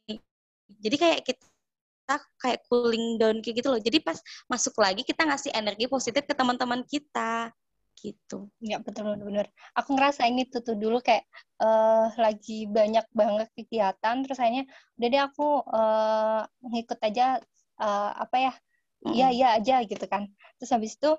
Jadi kayak kita kayak cooling down kayak gitu loh. Jadi pas masuk lagi kita ngasih energi positif ke teman-teman kita gitu. Ya betul benar. Aku ngerasa ini tuh, tuh dulu kayak uh, lagi banyak banget kegiatan, terus akhirnya udah deh aku uh, ngikut aja uh, apa ya, iya mm. iya aja gitu kan. Terus habis itu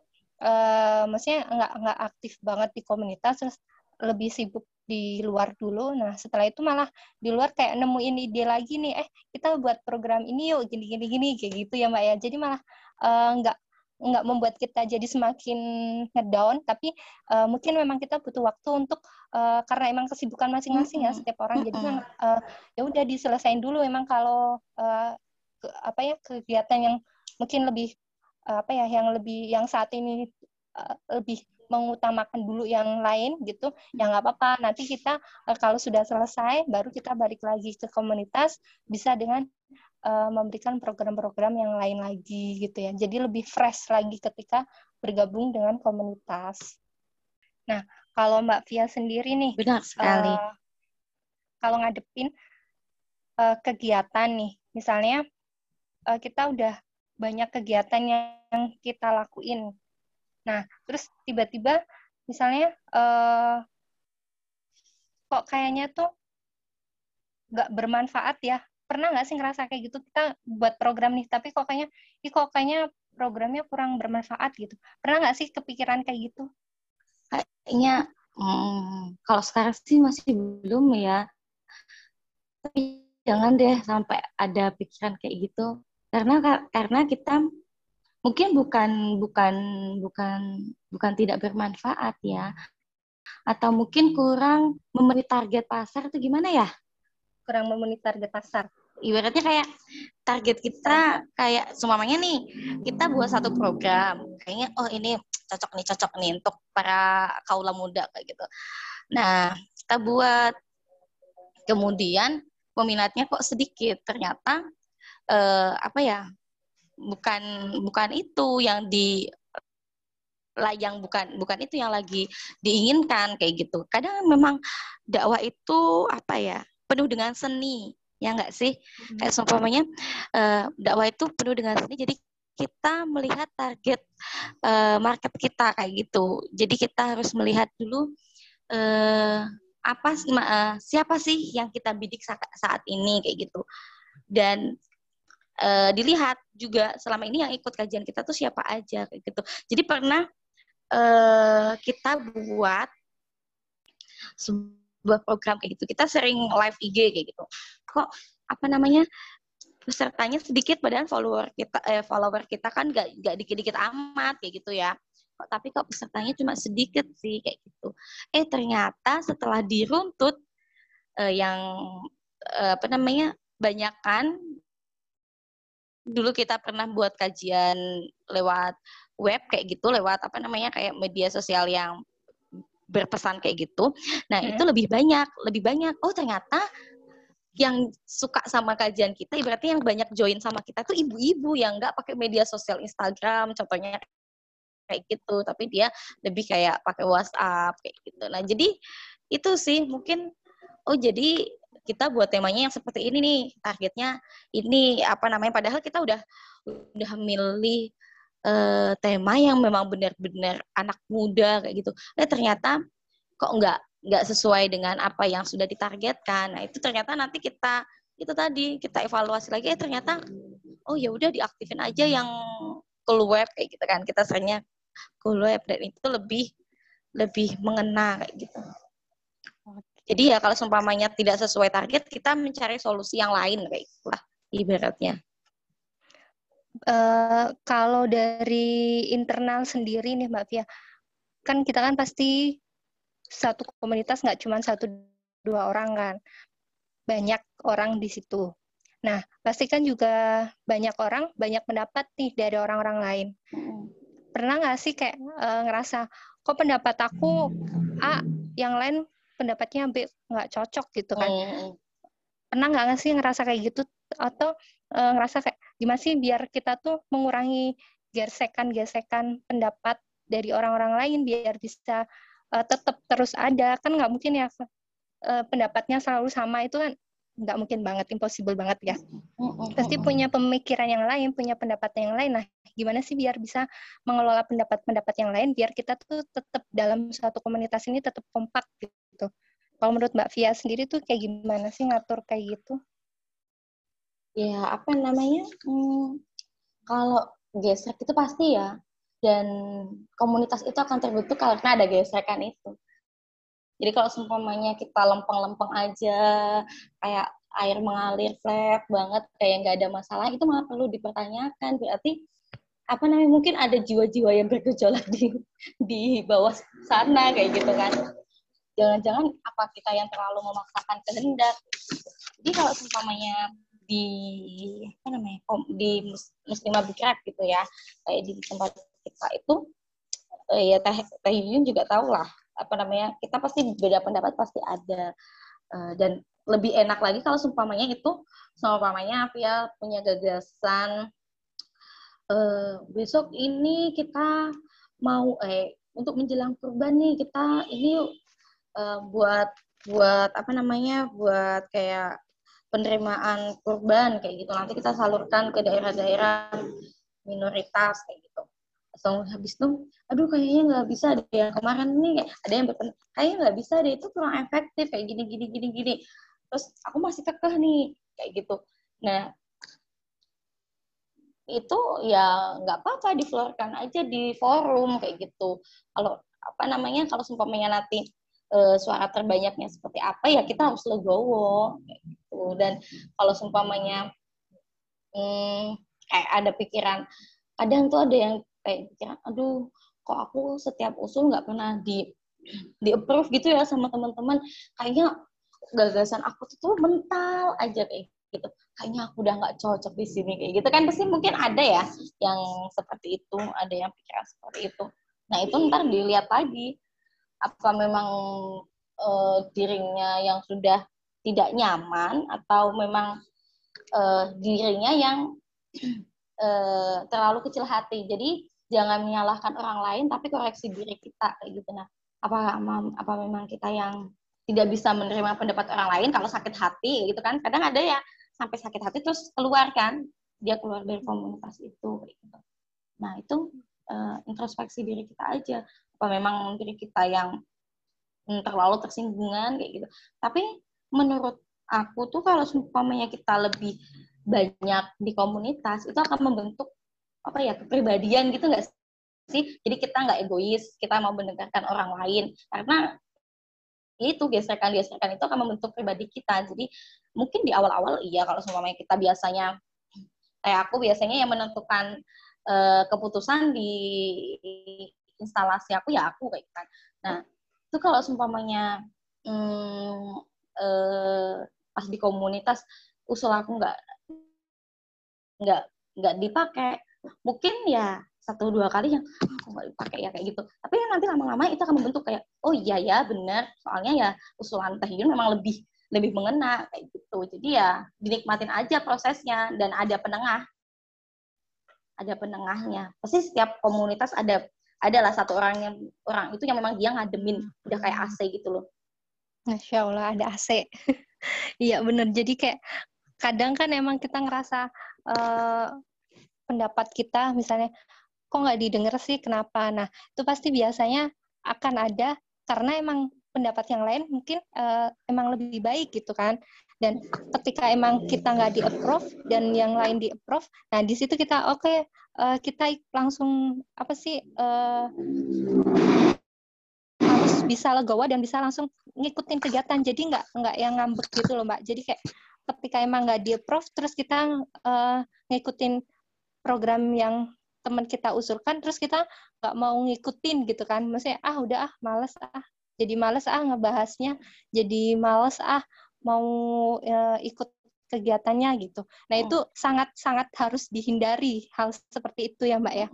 uh, maksudnya nggak nggak aktif banget di komunitas, terus lebih sibuk di luar dulu. Nah, setelah itu malah di luar kayak nemuin ide lagi nih, eh kita buat program ini yuk gini gini gini kayak gitu ya Mbak ya. Jadi malah nggak uh, nggak membuat kita jadi semakin ngedown tapi uh, mungkin memang kita butuh waktu untuk uh, karena emang kesibukan masing-masing ya setiap orang jadi uh, ya udah diselesain dulu emang kalau uh, ke, apa ya kegiatan yang mungkin lebih uh, apa ya yang lebih yang saat ini uh, lebih mengutamakan dulu yang lain gitu ya nggak apa-apa. Nanti kita uh, kalau sudah selesai baru kita balik lagi ke komunitas bisa dengan uh, memberikan program-program yang lain lagi gitu ya. Jadi lebih fresh lagi ketika bergabung dengan komunitas. Nah, kalau Mbak Via sendiri nih, benar sekali. Uh, kalau ngadepin uh, kegiatan nih, misalnya uh, kita udah banyak kegiatan yang kita lakuin. Nah, terus tiba-tiba misalnya uh, kok kayaknya tuh nggak bermanfaat ya pernah nggak sih ngerasa kayak gitu? Kita buat program nih tapi kok kayaknya ih kok kayaknya programnya kurang bermanfaat gitu. Pernah nggak sih kepikiran kayak gitu? Kayaknya hmm, kalau sekarang sih masih belum ya. Tapi jangan deh sampai ada pikiran kayak gitu. Karena karena kita mungkin bukan bukan bukan bukan tidak bermanfaat ya. Atau mungkin kurang memenuhi target pasar itu gimana ya? Kurang memenuhi target pasar ibaratnya kayak target kita kayak semuanya nih kita buat satu program kayaknya oh ini cocok nih cocok nih untuk para kaula muda kayak gitu. Nah kita buat. Kemudian peminatnya kok sedikit ternyata eh, apa ya bukan bukan itu yang di yang bukan bukan itu yang lagi diinginkan kayak gitu. Kadang memang dakwah itu apa ya penuh dengan seni ya nggak sih? Hmm. kayak seumpamanya uh, dakwah itu penuh dengan seni jadi kita melihat target uh, market kita kayak gitu. Jadi kita harus melihat dulu uh, apa uh, siapa sih yang kita bidik saat, saat ini kayak gitu. Dan uh, dilihat juga selama ini yang ikut kajian kita tuh siapa aja kayak gitu. Jadi pernah uh, kita buat sebuah program kayak gitu. Kita sering live IG kayak gitu. Kok apa namanya pesertanya sedikit padahal follower kita eh, follower kita kan gak, gak dikit-dikit amat kayak gitu ya. Kok tapi kok pesertanya cuma sedikit sih kayak gitu. Eh ternyata setelah diruntut eh, yang eh, apa namanya banyakkan dulu kita pernah buat kajian lewat web kayak gitu lewat apa namanya kayak media sosial yang berpesan kayak gitu. Nah, hmm. itu lebih banyak, lebih banyak. Oh, ternyata yang suka sama kajian kita berarti yang banyak join sama kita tuh ibu-ibu yang nggak pakai media sosial Instagram contohnya kayak gitu tapi dia lebih kayak pakai WhatsApp kayak gitu nah jadi itu sih mungkin oh jadi kita buat temanya yang seperti ini nih targetnya ini apa namanya padahal kita udah udah milih uh, tema yang memang benar-benar anak muda kayak gitu. Eh ternyata kok nggak nggak sesuai dengan apa yang sudah ditargetkan. Nah itu ternyata nanti kita itu tadi kita evaluasi lagi. Eh ternyata oh ya udah diaktifin aja yang cool web kayak gitu kan. Kita seringnya cool web dan itu lebih lebih mengena kayak gitu. Jadi ya kalau seumpamanya tidak sesuai target, kita mencari solusi yang lain kayak itulah ibaratnya. Uh, kalau dari internal sendiri nih Mbak Fia, kan kita kan pasti satu komunitas nggak cuma satu dua orang kan, banyak orang di situ. Nah, pasti kan juga banyak orang, banyak pendapat nih dari orang-orang lain. Pernah nggak sih kayak uh, ngerasa, kok pendapat aku A, yang lain pendapatnya B nggak cocok gitu kan? Pernah nggak sih ngerasa kayak gitu? Atau uh, ngerasa kayak gimana sih biar kita tuh mengurangi gesekan-gesekan pendapat dari orang-orang lain biar bisa uh, tetap terus ada? Kan nggak mungkin ya uh, pendapatnya selalu sama. Itu kan nggak mungkin banget impossible banget ya. Pasti punya pemikiran yang lain punya pendapat yang lain. Nah gimana sih biar bisa mengelola pendapat-pendapat yang lain biar kita tuh tetap dalam suatu komunitas ini tetap kompak gitu kalau menurut Mbak Via sendiri tuh kayak gimana sih ngatur kayak gitu? Ya apa namanya? Hmm, kalau gesrek itu pasti ya. Dan komunitas itu akan terbentuk karena ada gesekan itu. Jadi kalau seumpamanya kita lempeng-lempeng aja kayak air mengalir flat banget kayak nggak ada masalah itu malah perlu dipertanyakan. Berarti apa namanya mungkin ada jiwa-jiwa yang bergejolak di di bawah sana kayak gitu kan jangan-jangan apa kita yang terlalu memaksakan kehendak. Jadi kalau seumpamanya di apa namanya di muslimah bergerak gitu ya kayak di tempat kita itu eh, ya teh teh Yun juga tahu lah apa namanya kita pasti beda pendapat pasti ada. Uh, dan lebih enak lagi kalau seumpamanya itu seumpamanya Afia punya gagasan uh, besok ini kita mau eh untuk menjelang kurban nih kita ini uh, buat buat apa namanya buat kayak penerimaan kurban kayak gitu. Nanti kita salurkan ke daerah-daerah minoritas kayak gitu. So habis itu aduh kayaknya nggak bisa deh yang kemarin nih ada yang berpendapat kayaknya nggak bisa deh itu kurang efektif kayak gini gini gini gini. Terus aku masih kekeh nih kayak gitu. Nah itu ya nggak apa-apa diflorkan aja di forum kayak gitu. Kalau apa namanya kalau seumpamanya nanti e, suara terbanyaknya seperti apa ya kita harus legowo gitu. Dan kalau seumpamanya hmm, kayak ada pikiran kadang tuh ada yang kayak pikiran aduh kok aku setiap usul nggak pernah di di approve gitu ya sama teman-teman kayaknya gagasan aku tuh mental aja kayak gitu. Kayaknya aku udah nggak cocok di sini kayak gitu. Kan pasti mungkin ada ya yang seperti itu ada yang pikiran seperti itu. Nah itu ntar dilihat lagi apa memang uh, dirinya yang sudah tidak nyaman atau memang uh, dirinya yang uh, terlalu kecil hati. Jadi jangan menyalahkan orang lain tapi koreksi diri kita gitu nah. Apa apa memang kita yang tidak bisa menerima pendapat orang lain kalau sakit hati gitu kan. Kadang ada ya sampai sakit hati terus keluar kan dia keluar dari komunitas itu gitu. Nah, itu introspeksi diri kita aja apa memang diri kita yang mm, terlalu tersinggungan kayak gitu. Tapi menurut aku tuh kalau seumpamanya kita lebih banyak di komunitas itu akan membentuk apa ya kepribadian gitu nggak sih? Jadi kita nggak egois kita mau mendengarkan orang lain. Karena itu gesekan-gesekan itu akan membentuk pribadi kita. Jadi mungkin di awal-awal iya kalau seumpamanya kita biasanya kayak aku biasanya yang menentukan uh, keputusan di instalasi aku ya aku kayak gitu kan. Nah, itu kalau seumpamanya hmm, eh, pas di komunitas usul aku nggak nggak nggak dipakai. Mungkin ya satu dua kali yang oh, nggak dipakai ya kayak gitu. Tapi nanti lama-lama itu akan membentuk kayak oh iya ya benar soalnya ya usulan Teh Yun memang lebih lebih mengena kayak gitu. Jadi ya dinikmatin aja prosesnya dan ada penengah. Ada penengahnya. Pasti setiap komunitas ada adalah satu orang yang orang itu yang memang dia ngademin udah kayak AC gitu loh. Masya Allah ada AC iya bener. Jadi kayak kadang kan emang kita ngerasa uh, pendapat kita misalnya kok nggak didengar sih? Kenapa? Nah itu pasti biasanya akan ada karena emang pendapat yang lain mungkin uh, emang lebih baik gitu kan. Dan ketika emang kita nggak di approve dan yang lain di approve nah di situ kita oke okay, uh, kita langsung apa sih uh, harus bisa legowo dan bisa langsung ngikutin kegiatan. Jadi nggak nggak yang ngambek gitu loh mbak. Jadi kayak ketika emang nggak di approve terus kita uh, ngikutin program yang teman kita usulkan terus kita nggak mau ngikutin gitu kan. Maksudnya ah udah ah males ah jadi males ah ngebahasnya jadi males ah mau uh, ikut kegiatannya gitu. Nah itu sangat sangat harus dihindari hal seperti itu ya mbak ya.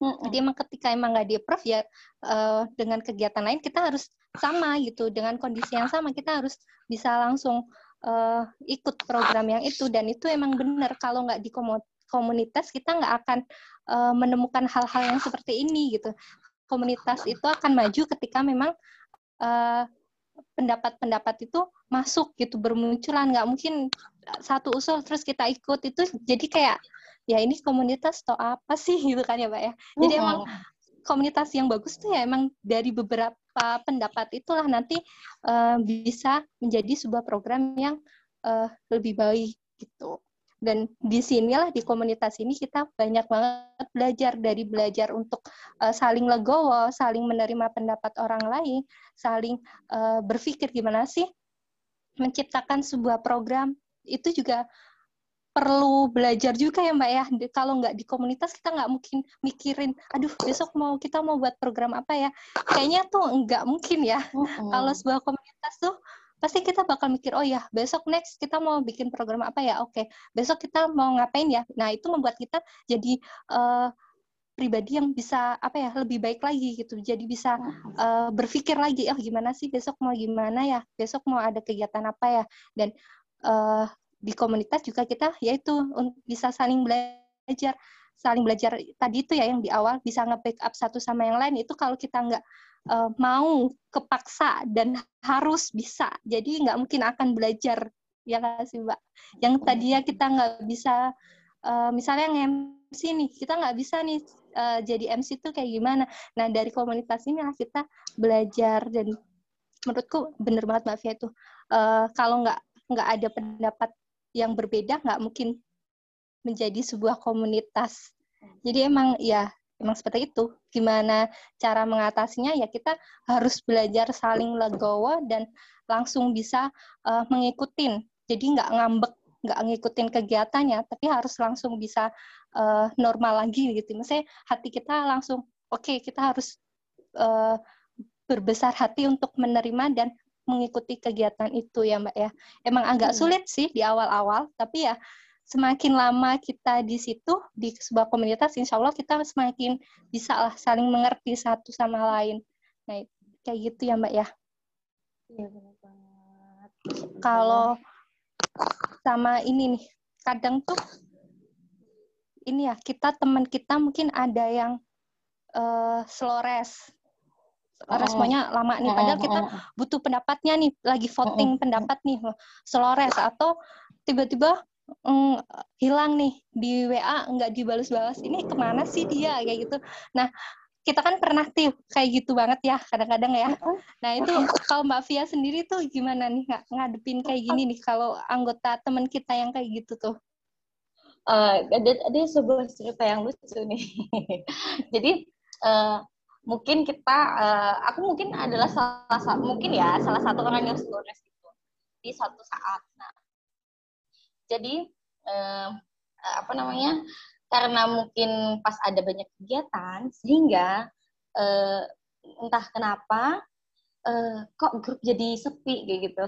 Jadi emang ketika emang nggak di approve ya uh, dengan kegiatan lain kita harus sama gitu. Dengan kondisi yang sama kita harus bisa langsung uh, ikut program yang itu. Dan itu emang benar kalau nggak di komunitas kita nggak akan uh, menemukan hal-hal yang seperti ini gitu. Komunitas itu akan maju ketika memang pendapat-pendapat itu masuk gitu bermunculan. Nggak mungkin satu usul terus kita ikut. Itu jadi kayak ya ini komunitas atau apa sih? Gitu kan ya pak ya. Jadi emang komunitas yang bagus tuh ya emang dari beberapa pendapat itulah nanti uh, bisa menjadi sebuah program yang uh, lebih baik gitu dan di sinilah di komunitas ini kita banyak banget belajar. Dari belajar untuk uh, saling legowo, saling menerima pendapat orang lain, saling uh, berpikir gimana sih menciptakan sebuah program. Itu juga perlu belajar juga ya mbak ya. Kalau nggak di komunitas kita nggak mungkin mikirin aduh besok mau kita mau buat program apa ya? Kayaknya tuh nggak mungkin ya. Uh -huh. kalau sebuah komunitas tuh pasti kita bakal mikir oh ya besok next kita mau bikin program apa ya? Oke okay. besok kita mau ngapain ya? Nah itu membuat kita jadi uh, pribadi yang bisa apa ya lebih baik lagi gitu. Jadi bisa uh, berpikir lagi oh gimana sih besok mau gimana ya? Besok mau ada kegiatan apa ya? Dan uh, di komunitas juga kita yaitu bisa saling belajar. Saling belajar tadi itu ya yang di awal bisa nge-backup satu sama yang lain. Itu kalau kita nggak uh, mau kepaksa dan harus bisa. Jadi nggak mungkin akan belajar ya nggak sih mbak. Yang tadinya kita nggak bisa, uh, misalnya nge-MC nih, kita nggak bisa nih uh, jadi MC itu kayak gimana. Nah dari komunitas ini lah kita belajar dan menurutku bener banget mbak Fia itu. Uh, kalau nggak nggak ada pendapat yang berbeda nggak mungkin menjadi sebuah komunitas. Jadi emang ya emang seperti itu. Gimana cara mengatasinya? Ya kita harus belajar saling legowo dan langsung bisa uh, mengikutin. Jadi nggak ngambek, nggak ngikutin kegiatannya, tapi harus langsung bisa uh, normal lagi gitu. Maksudnya hati kita langsung, oke okay, kita harus uh, berbesar hati untuk menerima dan mengikuti kegiatan itu ya Mbak ya. Emang agak hmm. sulit sih di awal-awal, tapi ya semakin lama kita di situ di sebuah komunitas insya Allah kita semakin bisa lah saling mengerti satu sama lain. Nah kayak gitu ya mbak ya? Iya benar banget. Kalau sama ini nih kadang tuh ini ya kita teman kita mungkin ada yang uh, slow rest. Responnya lama nih padahal kita butuh pendapatnya nih lagi voting pendapat nih slow rest. Atau tiba-tiba mm, hilang nih di WA nggak dibalas-balas ini ke mana sih dia? Kayak gitu. Nah kita kan pernah tuh kayak gitu banget ya kadang-kadang ya. Nah itu kalau Mbak Via sendiri tuh gimana nih nggak ngadepin kayak gini nih kalau anggota teman kita yang kayak gitu tuh? Uh, ada ada sebuah cerita yang lucu nih. Jadi uh, mungkin kita uh, aku mungkin adalah salah satu mungkin ya salah satu orang yang sukses itu di suatu saat. Nah jadi eh, apa namanya? Karena mungkin pas ada banyak kegiatan sehingga eh, entah kenapa eh, kok grup jadi sepi kayak gitu.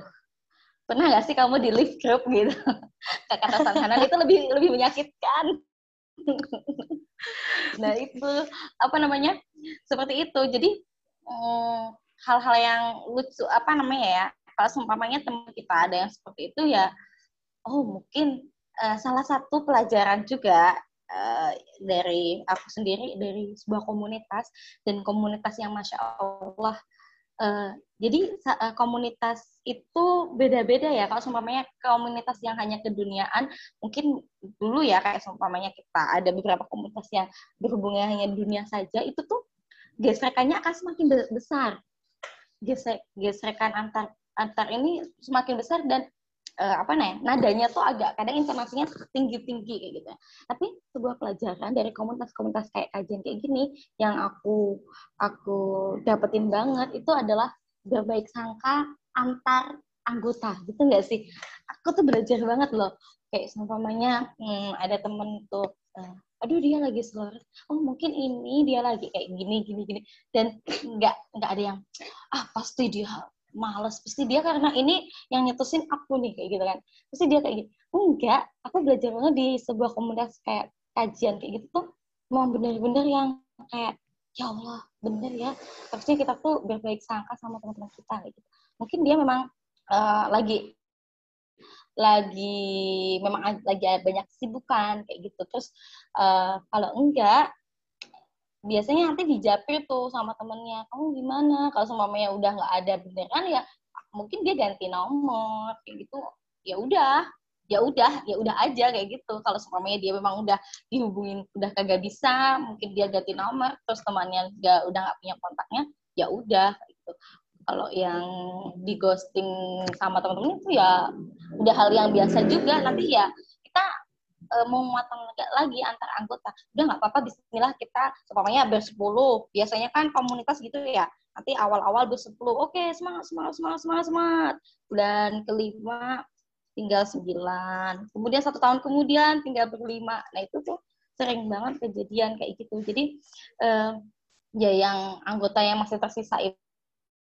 Pernah nggak sih kamu di live group gitu? Kata Sanhanan itu lebih lebih menyakitkan. nah itu apa namanya seperti itu jadi mm, hal-hal yang lucu apa namanya ya kalau seumpamanya teman kita ada yang seperti itu ya oh mungkin uh, salah satu pelajaran juga uh, dari aku sendiri dari sebuah komunitas dan komunitas yang masya Allah uh, jadi uh, komunitas itu beda-beda ya kalau seumpamanya komunitas yang hanya keduniaan mungkin dulu ya kayak seumpamanya kita ada beberapa komunitas yang berhubungan hanya dunia saja itu tuh gesekannya akan semakin besar. Gesek gesekan antar antar ini semakin besar dan uh, apa nih nadanya tuh agak kadang intonasinya tinggi tinggi kayak gitu tapi sebuah pelajaran dari komunitas-komunitas kayak kajian kayak gini yang aku aku dapetin banget itu adalah berbaik sangka antar anggota gitu nggak sih? Aku tuh belajar banget loh. Kayak seumpamanya hmm, ada temen tuh uh, aduh dia lagi slur oh mungkin ini dia lagi kayak gini gini gini. Dan nggak nggak ada yang ah pasti dia males. Pasti dia karena ini yang nyetusin aku nih kayak gitu kan. Pasti dia kayak gitu enggak aku belajar banget di sebuah komunitas kayak kajian kayak gitu tuh mau bener-bener yang kayak ya Allah bener ya. Harusnya kita tuh berbaik sangka sama teman-teman kita gitu. Mungkin dia memang uh, lagi lagi memang lagi banyak kesibukan kayak gitu. Terus uh, kalau enggak biasanya nanti dijapir tuh sama temennya kamu gimana? Kalau semuanya udah nggak ada beneran ya mungkin dia ganti nomor kayak gitu. Ya udah ya udah ya udah aja kayak gitu. Kalau semuanya dia memang udah dihubungin udah kagak bisa mungkin dia ganti nomor terus temannya nggak udah nggak punya kontaknya ya udah gitu. Kalau yang di ghosting sama teman-teman itu ya udah hal yang biasa juga. Nanti ya kita uh, menguatkan lagi antar anggota. Udah nggak apa-apa Bismillah kita semuanya bersepuluh. Biasanya kan komunitas gitu ya. Nanti awal-awal bersepuluh. Oke okay, semangat semangat semangat semangat semangat. Bulan kelima tinggal sembilan. Kemudian satu tahun kemudian tinggal berlima. Nah itu tuh sering banget kejadian kayak gitu. Jadi uh, ya yang anggota yang masih tersisa itu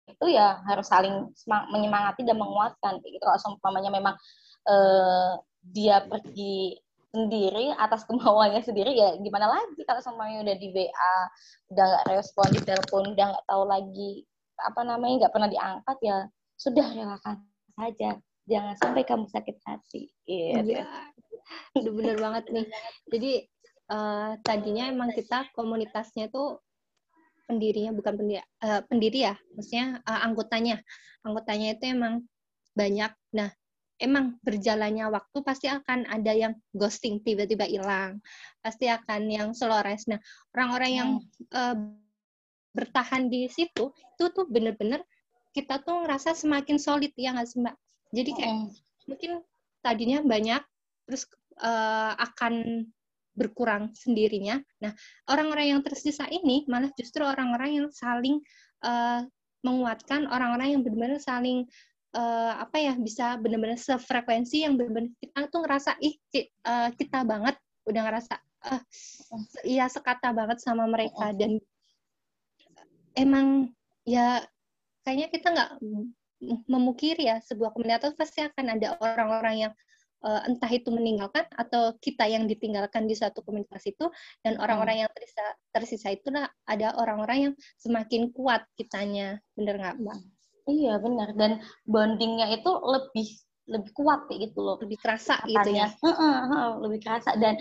itu ya harus saling menyemangati dan menguatkan gitu. Kalau seumpamanya memang uh, dia pergi sendiri atas kemauannya sendiri ya gimana lagi kalau semuanya udah di WA udah nggak respon di telepon udah nggak tahu lagi apa namanya nggak pernah diangkat ya sudah relakan saja. Jangan sampai kamu sakit hati gitu. ya udah bener banget nih. Jadi uh, tadinya emang kita komunitasnya tuh pendirinya bukan pendiri uh, pendiri ya maksudnya uh, anggotanya. Anggotanya itu emang banyak. Nah emang berjalannya waktu pasti akan ada yang ghosting tiba-tiba hilang pasti akan yang slores nah orang-orang yang uh, bertahan di situ itu tuh bener-bener kita tuh ngerasa semakin solid ya nggak sih mbak jadi kayak hmm. mungkin tadinya banyak terus uh, akan berkurang sendirinya. Nah, orang-orang yang tersisa ini malah justru orang-orang yang saling uh, menguatkan, orang-orang yang benar-benar saling uh, apa ya bisa benar-benar sefrekuensi yang benar-benar kita tuh ngerasa ih uh, kita banget. Udah ngerasa uh, iya sekata banget sama mereka dan emang ya kayaknya kita nggak memukiri ya sebuah komunitas pasti akan ada orang-orang yang uh, entah itu meninggalkan atau kita yang ditinggalkan di suatu komunitas itu dan orang-orang yang tersisa tersisa itu ada orang-orang yang semakin kuat kitanya. Bener nggak mbak? Iya benar dan bondingnya itu lebih lebih kuat kayak gitu loh. Lebih kerasa gitu ya. Uh, uh, uh, lebih kerasa dan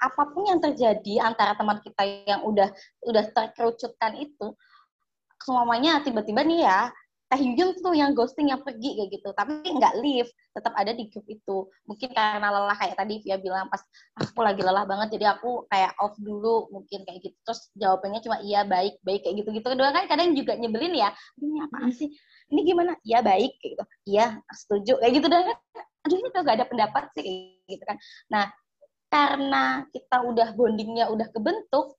apa pun yang terjadi antara teman kita yang udah udah terkerucutkan itu semuanya tiba-tiba nih ya Teh Yuyun tuh yang ghosting yang pergi kayak gitu. Tapi nggak leave. Tetap ada di grup itu. Mungkin karena lelah kayak tadi Via bilang pas aku lagi lelah banget jadi aku kayak off dulu mungkin kayak gitu. Terus jawabannya cuma iya baik baik kayak gitu gitu kedua kan kadang juga nyebelin ya. Ini apa sih? Ini gimana? Iya baik kayak gitu. Iya setuju kayak gitu dan aduh ini tuh gak ada pendapat sih kayak gitu kan. Nah karena kita udah bondingnya udah kebentuk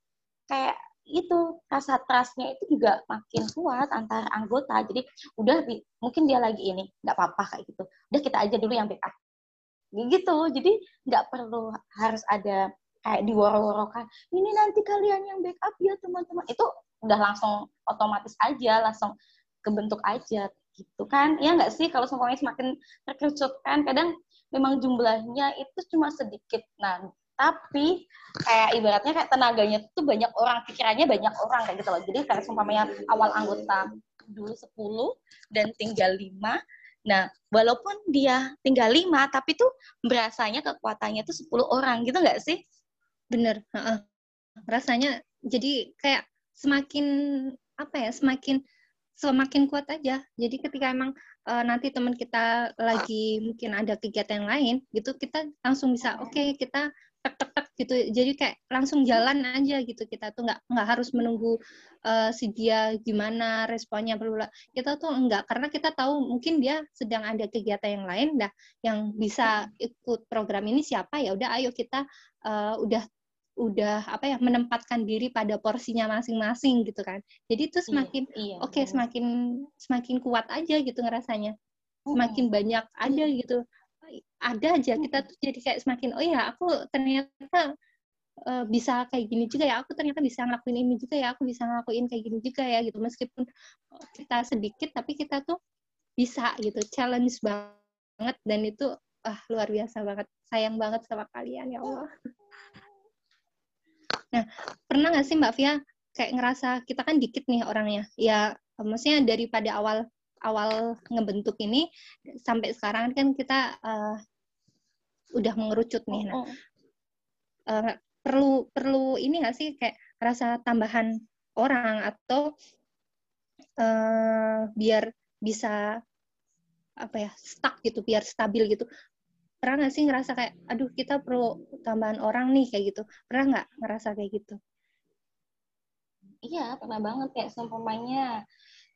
kayak itu rasa trustnya itu juga makin kuat antar anggota. Jadi udah mungkin dia lagi ini nggak apa-apa kayak gitu. Udah kita aja dulu yang backup. Gitu. Jadi nggak perlu harus ada kayak diworo-worokan ini nanti kalian yang backup ya teman-teman. Itu udah langsung otomatis aja langsung kebentuk aja gitu kan. Ya nggak sih kalau semuanya semakin terkerucut kan? Kadang memang jumlahnya itu cuma sedikit. Nah tapi kayak ibaratnya kayak tenaganya tuh banyak orang pikirannya banyak orang kayak gitu loh. Jadi kayak sumpamanya awal anggota dulu 10 dan tinggal 5 nah walaupun dia tinggal 5 tapi tuh berasanya kekuatannya tuh 10 orang gitu nggak sih? Bener rasanya jadi kayak semakin apa ya semakin semakin kuat aja. Jadi ketika emang uh, nanti teman kita lagi mungkin ada kegiatan yang lain gitu kita langsung bisa oke okay, kita tek tek tek gitu. Jadi kayak langsung jalan aja gitu. Kita tuh nggak nggak harus menunggu uh, si dia gimana responnya perlu kita tuh enggak karena kita tahu mungkin dia sedang ada kegiatan yang lain. Dah yang bisa ikut program ini siapa? Ya udah ayo kita uh, udah udah apa ya menempatkan diri pada porsinya masing-masing gitu kan. Jadi itu iya, semakin iya, iya, oke okay, semakin semakin kuat aja gitu ngerasanya. Semakin banyak ada gitu ada aja. Kita tuh jadi kayak semakin oh ya aku ternyata uh, bisa kayak gini juga ya. Aku ternyata bisa ngelakuin ini juga ya. Aku bisa ngelakuin kayak gini juga ya gitu. Meskipun kita sedikit tapi kita tuh bisa gitu. Challenge banget dan itu ah luar biasa banget. Sayang banget sama kalian ya Allah. Nah pernah nggak sih Mbak Via kayak ngerasa kita kan dikit nih orangnya? Ya maksudnya daripada awal awal ngebentuk ini sampai sekarang kan kita uh, udah mengerucut nih. Nah, uh, perlu perlu ini nggak sih kayak rasa tambahan orang atau uh, biar bisa apa ya stuck gitu, biar stabil gitu. Pernah nggak sih ngerasa kayak, aduh kita perlu tambahan orang nih kayak gitu? Pernah nggak ngerasa kayak gitu? Iya, pernah banget kayak seumpamanya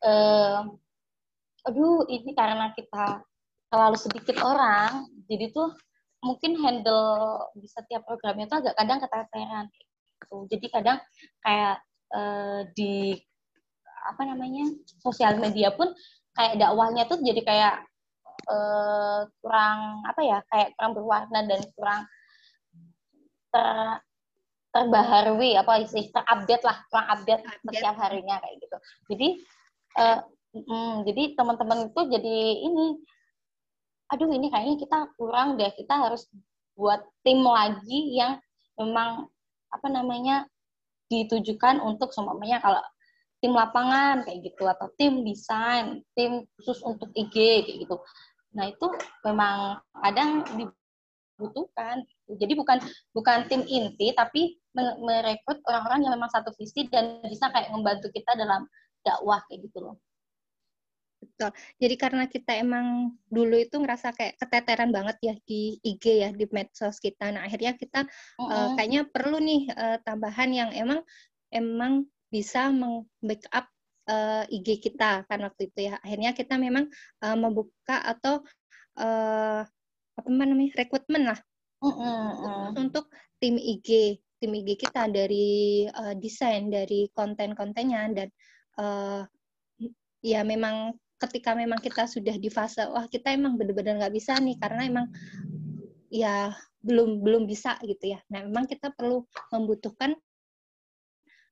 uh, aduh ini karena kita terlalu sedikit orang jadi tuh mungkin handle di setiap programnya tuh agak kadang keteteran gitu. jadi kadang kayak uh, di apa namanya sosial media pun kayak dakwahnya tuh jadi kayak uh, kurang apa ya kayak kurang berwarna dan kurang ter terbaharui apa sih terupdate lah kurang update setiap harinya kayak gitu jadi uh, Hmm, jadi teman-teman itu jadi ini, aduh ini kayaknya kita kurang deh, kita harus buat tim lagi yang memang apa namanya ditujukan untuk semuanya kalau tim lapangan kayak gitu atau tim desain, tim khusus untuk IG kayak gitu. Nah itu memang kadang dibutuhkan. Jadi bukan bukan tim inti tapi merekrut orang-orang yang memang satu visi dan bisa kayak membantu kita dalam dakwah kayak gitu loh. Betul. Jadi karena kita emang dulu itu ngerasa kayak keteteran banget ya di IG ya di medsos kita. Nah akhirnya kita uh, uh, kayaknya perlu nih uh, tambahan yang emang emang bisa meng-backup uh, IG kita kan waktu itu ya. Akhirnya kita memang uh, membuka atau uh, apa namanya rekrutmen lah uh, uh, uh. untuk tim IG tim IG kita dari uh, desain dari konten-kontennya dan uh, ya memang ketika memang kita sudah di fase wah kita emang benar-benar nggak bisa nih karena emang ya belum belum bisa gitu ya. Nah memang kita perlu membutuhkan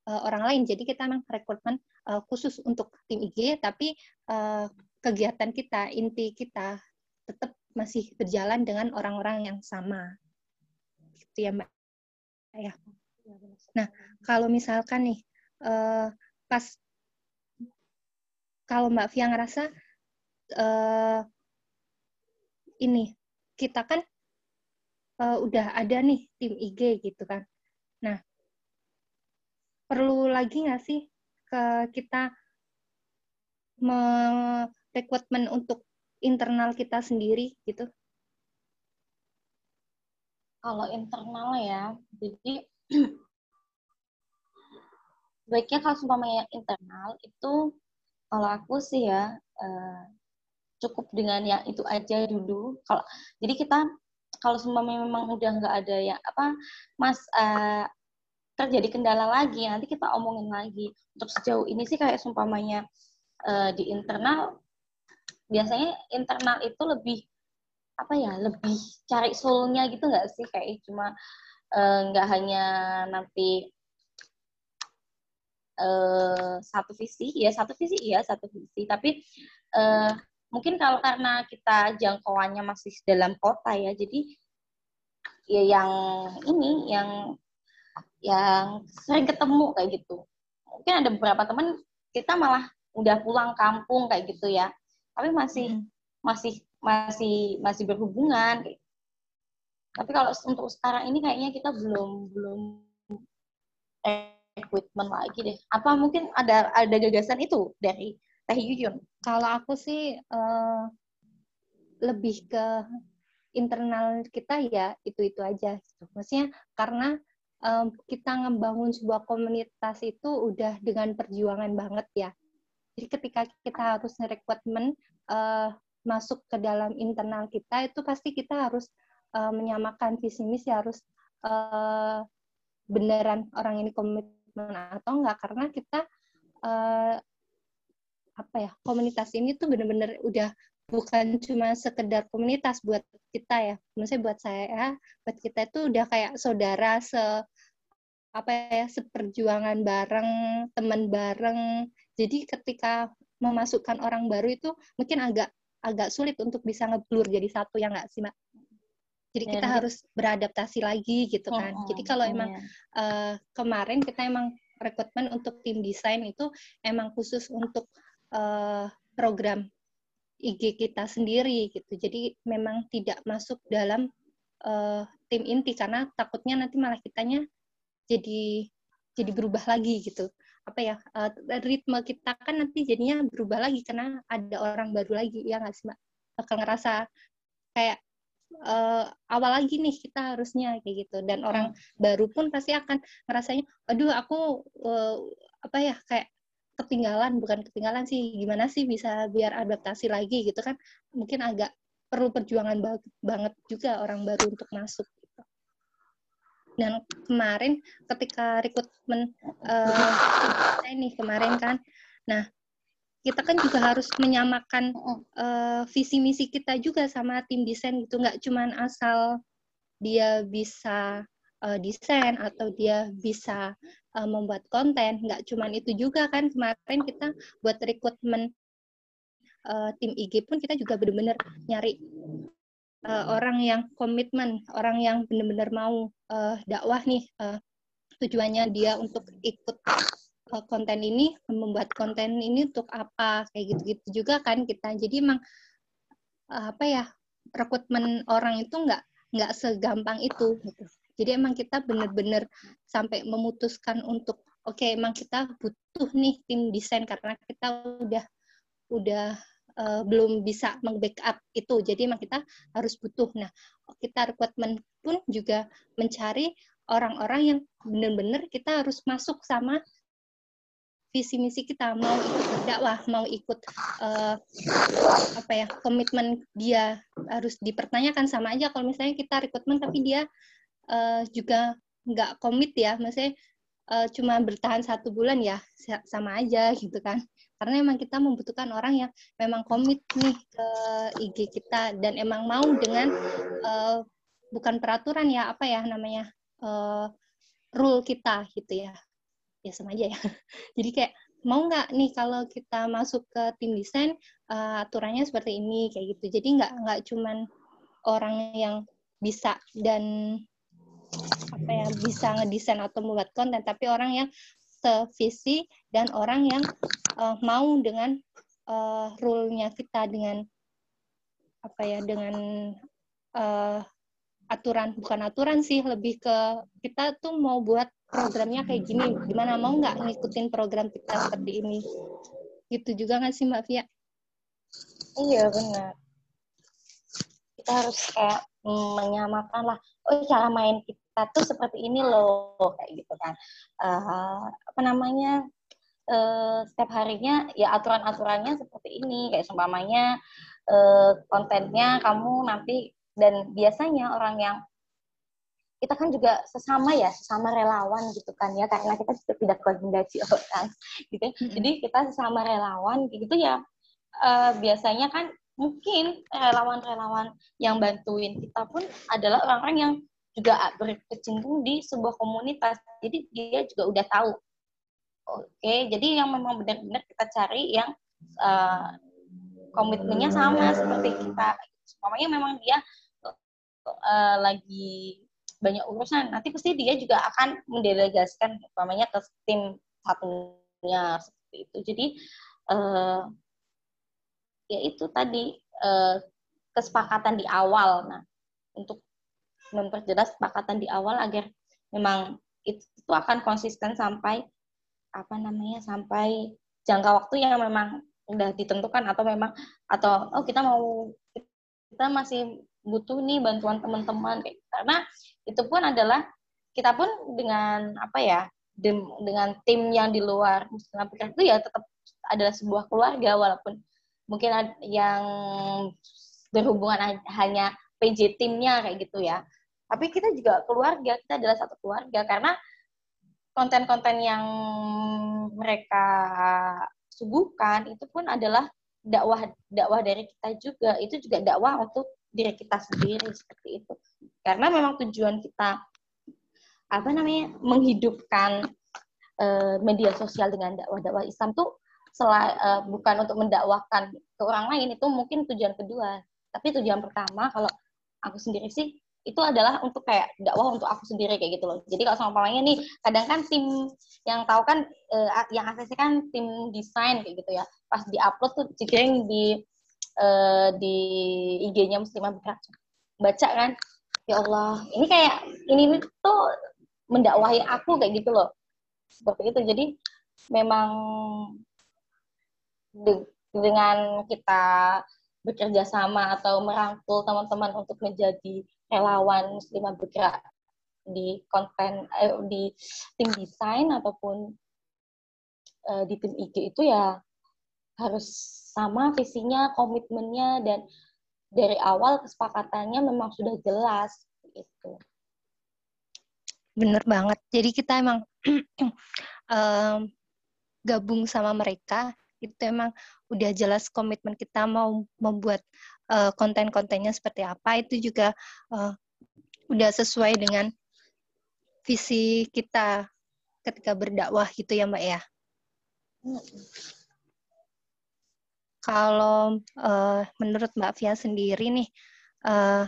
uh, orang lain. Jadi kita memang rekrutmen uh, khusus untuk tim IG, tapi uh, kegiatan kita inti kita tetap masih berjalan dengan orang-orang yang sama. Gitu ya mbak. Ya. Nah kalau misalkan nih uh, pas kalau Mbak Fia ngerasa uh, ini kita kan uh, udah ada nih tim IG gitu kan. Nah, perlu lagi nggak sih ke kita merekrutmen untuk internal kita sendiri gitu? Kalau internal ya, jadi baiknya kalau seumpamanya internal itu kalau aku sih ya uh, cukup dengan yang itu aja dulu. Kalau jadi kita kalau semua memang udah nggak ada yang apa mas uh, terjadi kendala lagi nanti kita omongin lagi. Untuk sejauh ini sih kayak sumpamanya uh, di internal biasanya internal itu lebih apa ya lebih cari soulnya gitu nggak sih kayak cuma nggak uh, hanya nanti uh, satu visi ya satu visi ya satu visi tapi uh, mungkin kalau karena kita jangkauannya masih dalam kota ya jadi ya yang ini yang yang sering ketemu kayak gitu mungkin ada beberapa teman kita malah udah pulang kampung kayak gitu ya tapi masih hmm. masih masih masih berhubungan gitu. tapi kalau untuk sekarang ini kayaknya kita belum belum equipment lagi deh. Apa mungkin ada ada gagasan itu dari Teh Yuyun? Kalau aku sih uh, lebih ke internal kita ya itu itu aja gitu. maksudnya karena um, kita ngebangun sebuah komunitas itu udah dengan perjuangan banget ya. Jadi ketika kita harus ngerekrutmen uh, masuk ke dalam internal kita itu pasti kita harus uh, menyamakan visi misi harus uh, beneran orang ini komitmen atau enggak karena kita uh, apa ya komunitas ini tuh bener-bener udah bukan cuma sekedar komunitas buat kita ya. Maksudnya buat saya ya, buat kita itu udah kayak saudara se apa ya seperjuangan bareng teman bareng. Jadi ketika memasukkan orang baru itu mungkin agak agak sulit untuk bisa ngeblur jadi satu ya nggak sih mbak jadi kita ya, harus beradaptasi lagi gitu kan oh, jadi kalau emang ya. uh, kemarin kita emang rekrutmen untuk tim desain itu emang khusus untuk uh, program IG kita sendiri gitu. Jadi memang tidak masuk dalam uh, tim inti karena takutnya nanti malah kitanya jadi jadi berubah lagi gitu. Apa ya uh, ritme kita kan nanti jadinya berubah lagi karena ada orang baru lagi ya nggak sih mbak? Bakal ngerasa kayak uh, awal lagi nih kita harusnya kayak gitu dan orang hmm. baru pun pasti akan ngerasanya, aduh aku uh, apa ya kayak ketinggalan bukan ketinggalan sih gimana sih bisa biar adaptasi lagi gitu kan mungkin agak perlu perjuangan banget juga orang baru untuk masuk gitu. dan kemarin ketika rekrutmen uh, ini kemarin kan nah kita kan juga harus menyamakan uh, visi misi kita juga sama tim desain gitu nggak cuman asal dia bisa uh, desain atau dia bisa uh, membuat konten. Nggak cuma itu juga kan kemarin kita buat rekrutmen uh, tim IG pun kita juga benar-benar nyari uh, orang yang komitmen, orang yang benar-benar mau uh, dakwah nih. Uh, tujuannya dia untuk ikut konten ini, membuat konten ini untuk apa kayak gitu-gitu juga kan kita. Jadi emang uh, apa ya rekrutmen orang itu nggak nggak segampang itu gitu. Jadi emang kita benar-benar sampai memutuskan untuk oke okay, emang kita butuh nih tim desain karena kita udah udah uh, belum bisa meng-backup itu. Jadi emang kita harus butuh. Nah, kita rekrutmen pun juga mencari orang-orang yang benar-benar kita harus masuk sama visi misi kita mau ikut berdakwah mau ikut uh, apa ya komitmen dia harus dipertanyakan sama aja kalau misalnya kita rekrutmen tapi dia uh, juga nggak komit ya, maksudnya uh, cuma bertahan satu bulan ya sama aja gitu kan. Karena emang kita membutuhkan orang yang memang komit nih ke IG kita dan emang mau dengan uh, bukan peraturan ya apa ya namanya uh, rule kita gitu ya. Ya sama aja ya. Jadi kayak mau nggak nih kalau kita masuk ke tim desain uh, aturannya seperti ini kayak gitu. Jadi nggak nggak cuman orang yang bisa dan apa ya bisa ngedesain atau membuat konten tapi orang yang sevisi dan orang yang uh, mau dengan uh, rule-nya kita dengan apa ya dengan uh, aturan bukan aturan sih lebih ke kita tuh mau buat programnya kayak gini. Gimana mau nggak ngikutin program kita seperti ini? Gitu juga nggak sih mbak Fia? Iya benar. Kita harus kayak menyamakan lah. Oh cara main kita tuh seperti ini loh kayak gitu kan. Uh, apa namanya? Uh, setiap harinya ya aturan-aturannya seperti ini. Kayak seumpamanya uh, kontennya kamu nanti dan biasanya orang yang kita kan juga sesama ya sesama relawan gitu kan ya karena kita juga tidak koordinasi orang gitu mm-hmm. jadi kita sesama relawan gitu ya uh, biasanya kan mungkin relawan-relawan yang bantuin kita pun adalah orang-orang yang juga berkecimpung di sebuah komunitas. Jadi dia juga udah tahu. Oke, jadi yang memang benar-benar kita cari yang uh, komitmennya sama seperti kita. Semuanya memang dia uh, lagi banyak urusan nanti pasti dia juga akan mendelegasikan umpamanya ke tim satunya seperti itu. Jadi uh, ya itu tadi uh, kesepakatan di awal. Nah untuk memperjelas kesepakatan di awal agar memang itu, itu akan konsisten sampai apa namanya sampai jangka waktu yang memang udah ditentukan atau memang atau oh kita mau kita masih butuh nih bantuan teman-teman karena itu pun adalah kita pun dengan apa ya dengan tim yang di luar Muslim itu ya tetap adalah sebuah keluarga walaupun mungkin yang berhubungan hanya PJ timnya kayak gitu ya. Tapi kita juga keluarga kita adalah satu keluarga karena konten-konten yang mereka suguhkan itu pun adalah dakwah dakwah dari kita juga. Itu juga dakwah untuk diri kita sendiri seperti itu karena memang tujuan kita apa namanya menghidupkan uh, media sosial dengan dakwah-dakwah Islam tuh selain uh, bukan untuk mendakwahkan ke orang lain itu mungkin tujuan kedua tapi tujuan pertama kalau aku sendiri sih itu adalah untuk kayak dakwah untuk aku sendiri kayak gitu loh. Jadi kalau sama pamanya nih, kadang kan tim yang tahu kan uh, yang ACC kan tim desain kayak gitu ya. Pas di-upload tuh cikiring di uh, di IG-nya Muslimah Bergerak. Baca kan, ya Allah, ini kayak ini tuh mendakwahi aku kayak gitu loh. Seperti itu. Jadi memang de dengan kita bekerja sama atau merangkul teman-teman untuk menjadi relawan muslimah bergerak di konten eh, di tim desain ataupun eh, di tim IG itu ya harus sama visinya, komitmennya dan dari awal kesepakatannya memang sudah jelas itu. Bener banget. Jadi kita emang um, gabung sama mereka itu emang udah jelas komitmen kita mau membuat uh, konten-kontennya seperti apa itu juga uh, udah sesuai dengan visi kita ketika berdakwah gitu ya Mbak ya. Kalau uh, menurut Mbak Via sendiri nih, uh,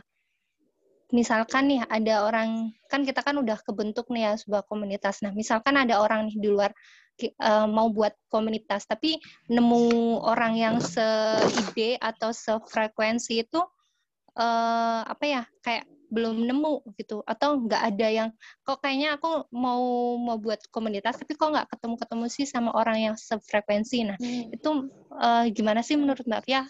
misalkan nih ada orang kan kita kan udah kebentuk nih ya sebuah komunitas. Nah misalkan ada orang nih di luar uh, mau buat komunitas tapi nemu orang yang seide atau sefrekuensi itu uh, apa ya kayak belum nemu gitu atau nggak ada yang kok kayaknya aku mau mau buat komunitas tapi kok nggak ketemu ketemu sih sama orang yang sefrekuensi nah hmm. itu uh, gimana sih menurut mbak Fia?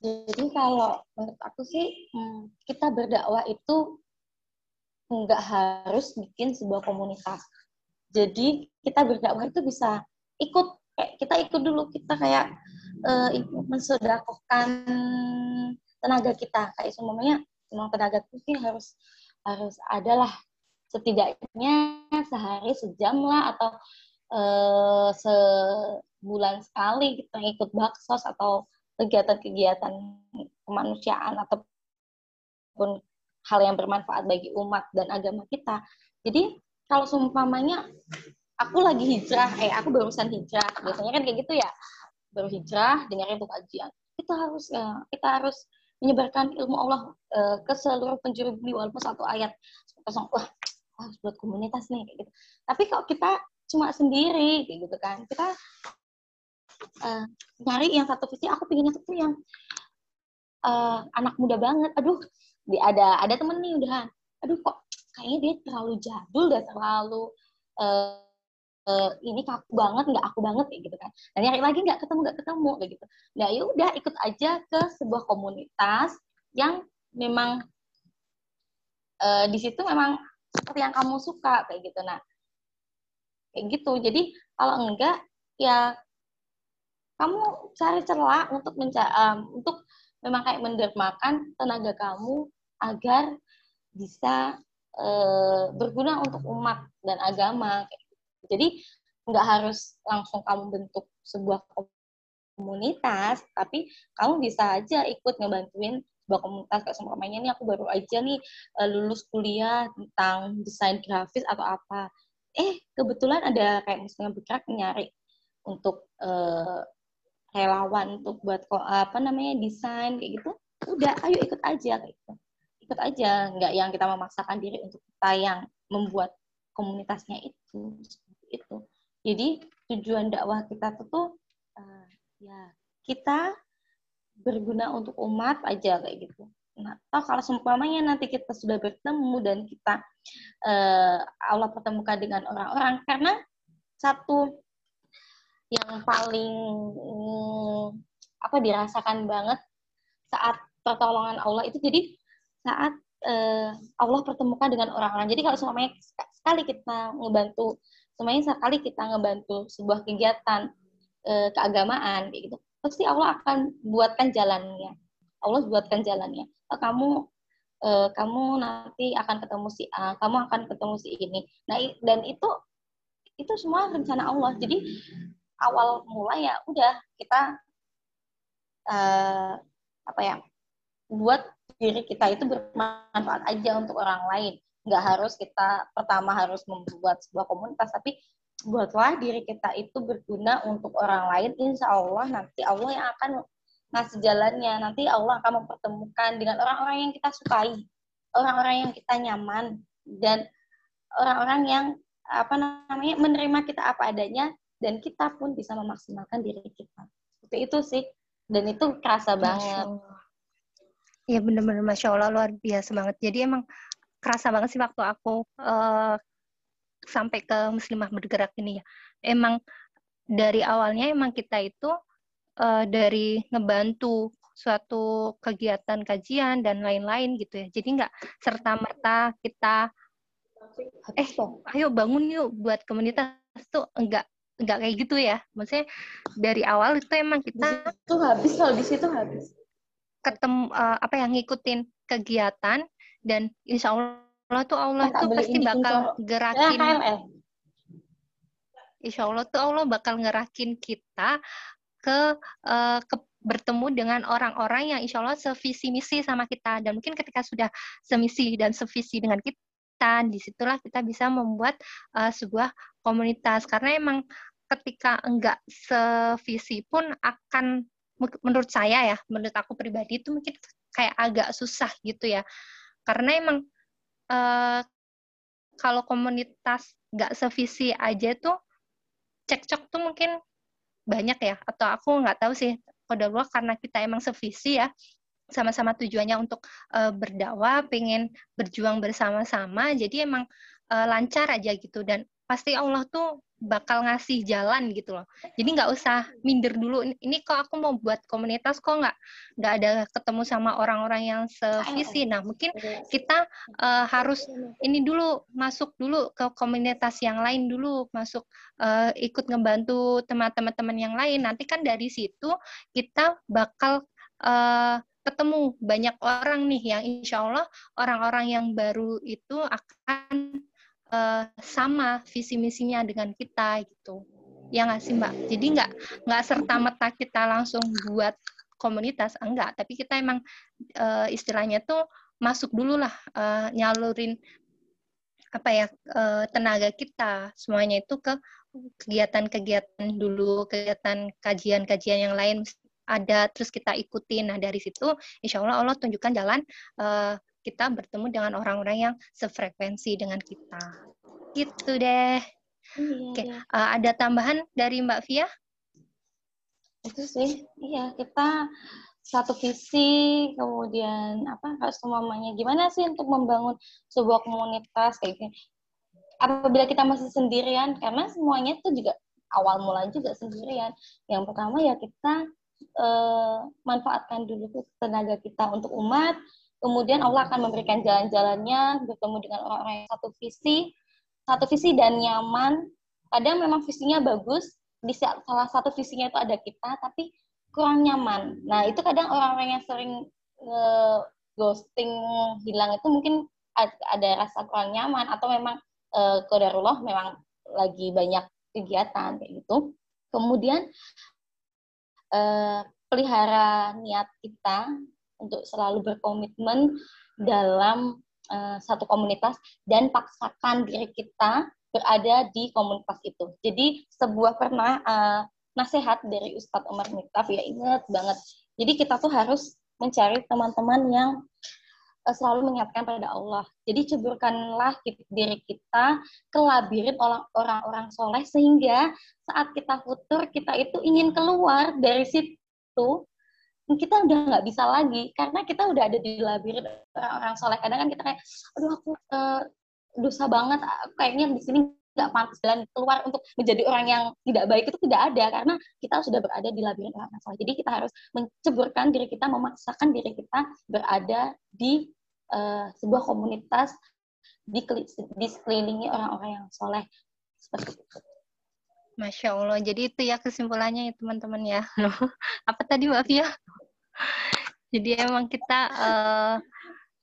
Jadi kalau menurut aku sih hmm, kita berdakwah itu nggak harus bikin sebuah komunitas jadi kita berdakwah itu bisa ikut kayak kita ikut dulu kita kayak uh, mensodakokan tenaga kita kayak semuanya memang tenaga itu harus harus adalah setidaknya sehari sejam lah atau uh, sebulan sekali kita ikut baksos atau kegiatan-kegiatan kemanusiaan ataupun hal yang bermanfaat bagi umat dan agama kita. Jadi kalau seumpamanya aku lagi hijrah, eh aku barusan hijrah, biasanya kan kayak gitu ya, baru hijrah, dengerin tuh kajian. Kita harus uh, kita harus menyebarkan ilmu Allah uh, ke seluruh penjuru bumi walaupun satu ayat. Langsung, wah, harus buat komunitas nih kayak gitu. Tapi kalau kita cuma sendiri kayak gitu kan, kita uh, nyari yang satu visi, aku pengennya tuh yang uh, anak muda banget. Aduh, di, ada ada temen nih udahan. Aduh kok kayaknya dia terlalu jadul dan terlalu uh, uh, ini kaku banget nggak aku banget kayak gitu kan. Dan nyari lagi nggak ketemu nggak ketemu kayak gitu. Nah ya udah ikut aja ke sebuah komunitas yang memang uh, di situ memang seperti yang kamu suka kayak gitu. Nah kayak gitu. Jadi kalau enggak ya kamu cari celah untuk menca um, untuk memang kayak mendermakan tenaga kamu agar bisa Eh, berguna untuk umat dan agama. Jadi nggak harus langsung kamu bentuk sebuah komunitas, tapi kamu bisa aja ikut ngebantuin sebuah komunitas kayak seumpamanya nih aku baru aja nih eh, lulus kuliah tentang desain grafis atau apa. Eh kebetulan ada kayak misalnya bergerak nyari untuk uh, relawan untuk buat apa namanya desain kayak gitu. Udah, ayo ikut aja kayak gitu ikut aja nggak yang kita memaksakan diri untuk kita yang membuat komunitasnya itu itu. Jadi tujuan dakwah kita tuh uh, ya kita berguna untuk umat aja kayak gitu. Nah atau kalau seumpamanya nanti kita sudah bertemu dan kita uh, Allah pertemukan dengan orang-orang karena satu yang paling um, apa dirasakan banget saat pertolongan Allah itu jadi saat uh, Allah pertemukan dengan orang-orang. Jadi kalau semuanya sekali kita ngebantu semuanya sekali kita ngebantu sebuah kegiatan uh, keagamaan kayak gitu pasti Allah akan buatkan jalannya. Allah buatkan jalannya. Oh, kamu uh, kamu nanti akan ketemu si A kamu akan ketemu si ini. Nah dan itu itu semua rencana Allah. Jadi awal mulai ya udah kita uh, apa ya buat diri kita itu bermanfaat aja untuk orang lain nggak harus kita pertama harus membuat sebuah komunitas tapi buatlah diri kita itu berguna untuk orang lain. Insya Allah nanti Allah yang akan ngasih jalannya. Nanti Allah akan mempertemukan dengan orang-orang yang kita sukai orang-orang yang kita nyaman dan orang-orang yang apa namanya menerima kita apa adanya dan kita pun bisa memaksimalkan diri kita. Seperti itu sih. Dan itu kerasa banget. Iya bener-bener. Masya Allah luar biasa banget. Jadi emang kerasa banget sih waktu aku uh, sampai ke muslimah bergerak ini ya. Emang dari awalnya emang kita itu uh, dari ngebantu suatu kegiatan kajian dan lain-lain gitu ya. Jadi nggak serta merta kita eh ayo bangun yuk buat komunitas tuh enggak enggak kayak gitu ya. Maksudnya dari awal itu emang kita itu habis kalau di situ habis. ketemu uh, apa yang ngikutin kegiatan dan insya Allah tuh Allah tuh pasti bakal gerakin. Ya, Insya Allah tuh Allah bakal ngerakin kita ke, uh, ke bertemu dengan orang-orang yang insya Allah sevisi misi sama kita. Dan mungkin ketika sudah semisi dan sevisi dengan kita di situlah kita bisa membuat uh, sebuah komunitas. Karena emang ketika enggak sevisi pun akan menurut saya ya menurut aku pribadi itu mungkin kayak agak susah gitu ya karena emang uh, kalau komunitas nggak sevisi aja tuh cekcok tuh mungkin banyak ya. Atau aku nggak tahu sih kode karena kita emang sevisi ya. Sama-sama tujuannya untuk uh, berdakwah, pengen berjuang bersama-sama, jadi emang uh, lancar aja gitu. Dan pasti Allah tuh bakal ngasih jalan gitu loh. Jadi nggak usah minder dulu. Ini kok aku mau buat komunitas kok nggak nggak ada ketemu sama orang-orang yang sevisi. Nah mungkin kita uh, harus ini dulu masuk dulu ke komunitas yang lain dulu, masuk uh, ikut ngebantu teman-teman yang lain. Nanti kan dari situ kita bakal uh, ketemu banyak orang nih yang insya Allah orang-orang yang baru itu akan uh, sama visi misinya dengan kita gitu. Ya nggak sih mbak? Jadi nggak nggak serta merta kita langsung buat komunitas enggak. Tapi kita emang uh, istilahnya tuh masuk dulu lah uh, nyalurin apa ya uh, tenaga kita semuanya itu ke kegiatan-kegiatan dulu kegiatan kajian-kajian yang lain. Ada terus kita ikutin. Nah dari situ insya Allah Allah tunjukkan jalan uh, kita bertemu dengan orang-orang yang sefrekuensi dengan kita. Gitu deh. Iya, Oke, iya. uh, ada tambahan dari Mbak Via? Itu sih, iya kita satu visi, kemudian apa harus semuanya gimana sih untuk membangun sebuah komunitas kayak gini. Apabila kita masih sendirian, karena semuanya itu juga awal mula juga sendirian. Yang pertama ya kita eh, manfaatkan dulu tenaga kita untuk umat, kemudian Allah akan memberikan jalan-jalannya bertemu dengan orang-orang yang satu visi satu visi dan nyaman. Kadang memang visinya bagus di salah satu visinya itu ada kita tapi kurang nyaman. Nah itu kadang orang-orang yang sering nge ghosting hilang itu mungkin ada rasa kurang nyaman atau memang uh, kodarullah memang lagi banyak kegiatan kayak gitu. Kemudian uh, pelihara niat kita untuk selalu berkomitmen dalam uh, satu komunitas dan paksakan diri kita berada di komunitas itu. Jadi sebuah pernah uh, nasihat dari Ustadz Umar Miftaf ya ingat banget. Jadi kita tuh harus mencari teman-teman yang uh, selalu mengingatkan pada Allah. Jadi ceburkanlah diri kita ke labirin orang-orang soleh sehingga saat kita futur kita itu ingin keluar dari situ kita udah nggak bisa lagi karena kita udah ada di labirin orang-orang soleh. Kadang kan kita kayak, aduh aku uh, dosa banget, kayaknya di sini nggak pantas jalan keluar untuk menjadi orang yang tidak baik itu tidak ada karena kita sudah berada di labirin orang salah. Jadi kita harus menceburkan diri kita, memaksakan diri kita berada di uh, sebuah komunitas di, di sekelilingi orang-orang yang soleh seperti itu. Masya Allah. Jadi itu ya kesimpulannya ya teman-teman ya. Apa tadi Mbak Fia? Jadi emang kita uh,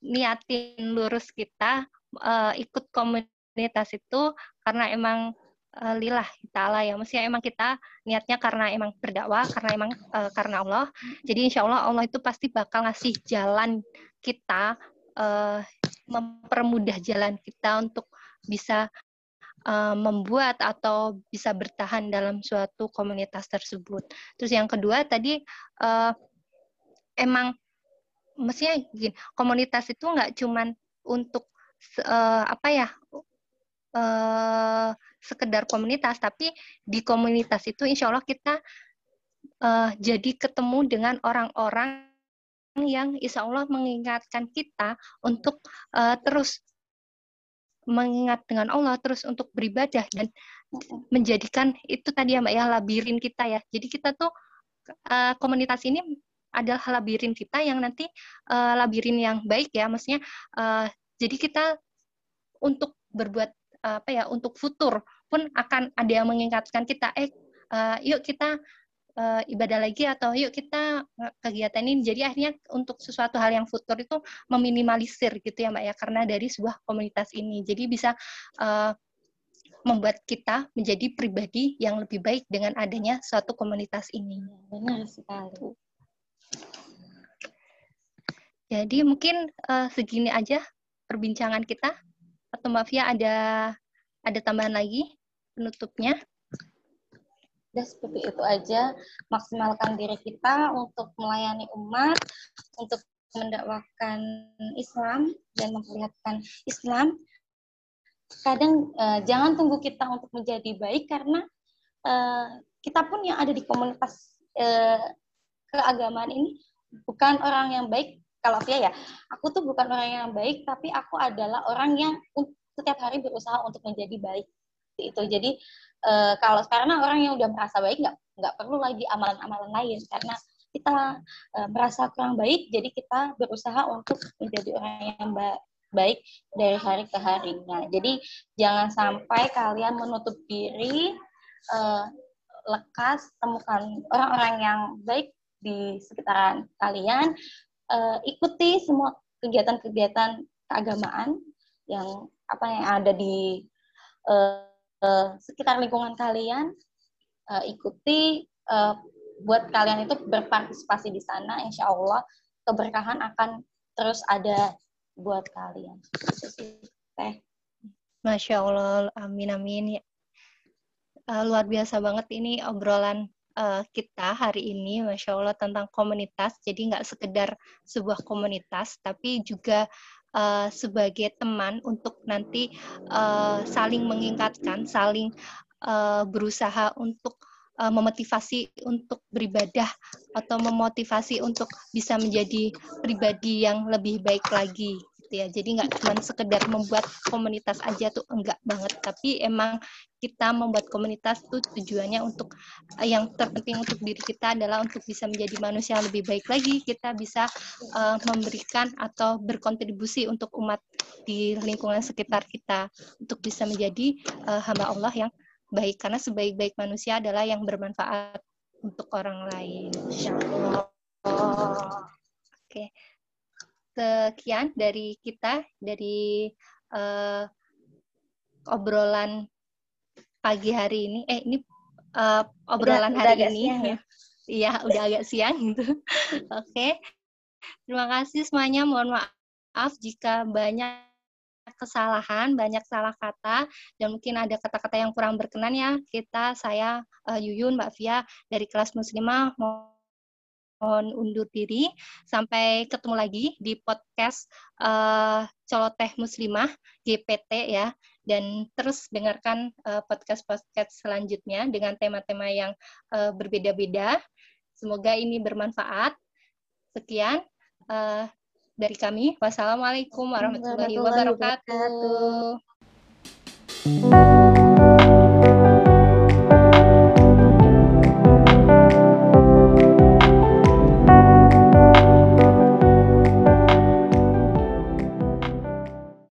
niatin lurus kita uh, ikut komunitas itu karena emang uh, lillah ta'ala ya. Maksudnya emang kita niatnya karena emang berdakwah, karena emang uh, karena Allah. Jadi insya Allah Allah itu pasti bakal ngasih jalan kita, uh, mempermudah jalan kita untuk bisa uh, membuat atau bisa bertahan dalam suatu komunitas tersebut. Terus yang kedua tadi uh, emang mestinya gini, komunitas itu nggak cuman untuk uh, apa ya uh, sekedar komunitas, tapi di komunitas itu insya Allah kita uh, jadi ketemu dengan orang-orang yang insya Allah mengingatkan kita untuk uh, terus mengingat dengan Allah, terus untuk beribadah dan menjadikan itu tadi ya Mbak ya labirin kita ya. Jadi kita tuh uh, komunitas ini adalah labirin kita yang nanti uh, labirin yang baik ya, maksudnya uh, jadi kita untuk berbuat apa ya untuk futur pun akan ada yang mengingatkan kita eh uh, yuk kita uh, ibadah lagi atau yuk kita kegiatan ini jadi akhirnya untuk sesuatu hal yang futur itu meminimalisir gitu ya mbak ya karena dari sebuah komunitas ini. Jadi bisa uh, membuat kita menjadi pribadi yang lebih baik dengan adanya suatu komunitas ini. Benar sekali. Jadi mungkin uh, segini aja perbincangan kita. Atau Mbak Fia ada ada tambahan lagi penutupnya? Ya seperti itu aja, maksimalkan diri kita untuk melayani umat, untuk mendakwakan Islam dan memperlihatkan Islam. Kadang eh, jangan tunggu kita untuk menjadi baik karena eh, kita pun yang ada di komunitas eh, keagamaan ini bukan orang yang baik kalau Fia ya, aku tuh bukan orang yang baik, tapi aku adalah orang yang setiap hari berusaha untuk menjadi baik. Itu jadi e, kalau karena orang yang udah merasa baik nggak nggak perlu lagi amalan-amalan lain karena kita e, merasa kurang baik, jadi kita berusaha untuk menjadi orang yang baik baik dari hari ke harinya. Jadi jangan sampai kalian menutup diri, uh, lekas temukan orang-orang yang baik di sekitaran kalian, uh, ikuti semua kegiatan-kegiatan keagamaan yang apa yang ada di uh, uh, sekitar lingkungan kalian uh, ikuti uh, buat kalian itu berpartisipasi di sana insya Allah keberkahan akan terus ada buat kalian. Teh. Masya Allah amin amin. Uh, luar biasa banget ini obrolan uh, kita hari ini, masya Allah tentang komunitas. Jadi nggak sekedar sebuah komunitas, tapi juga uh, sebagai teman untuk nanti uh, saling mengingatkan, saling uh, berusaha untuk uh, memotivasi untuk beribadah atau memotivasi untuk bisa menjadi pribadi yang lebih baik lagi gitu ya. Jadi nggak cuma sekedar membuat komunitas aja tuh enggak banget, tapi emang kita membuat komunitas tuh tujuannya untuk eh, yang terpenting untuk diri kita adalah untuk bisa menjadi manusia yang lebih baik lagi. Kita bisa uh, memberikan atau berkontribusi untuk umat di lingkungan sekitar kita untuk bisa menjadi uh, hamba Allah yang baik karena sebaik-baik manusia adalah yang bermanfaat untuk orang lain. Insyaallah. Oke. Okay sekian dari kita dari uh, obrolan pagi hari ini. Eh ini uh, obrolan udah, hari udah ini. ya. Iya, udah agak siang gitu. Oke. Okay. Terima kasih semuanya. Mohon maaf jika banyak kesalahan, banyak salah kata, dan mungkin ada kata-kata yang kurang berkenan ya. Kita, saya, uh, Yuyun, Mbak Fia, dari kelas muslimah, mau mohon undur diri. Sampai ketemu lagi di podcast uh, Coloteh Muslimah GPT ya. Dan terus dengarkan uh, podcast-podcast selanjutnya dengan tema-tema yang uh, berbeda-beda. Semoga ini bermanfaat. Sekian uh, dari kami. Wassalamualaikum warahmatullahi wabarakatuh.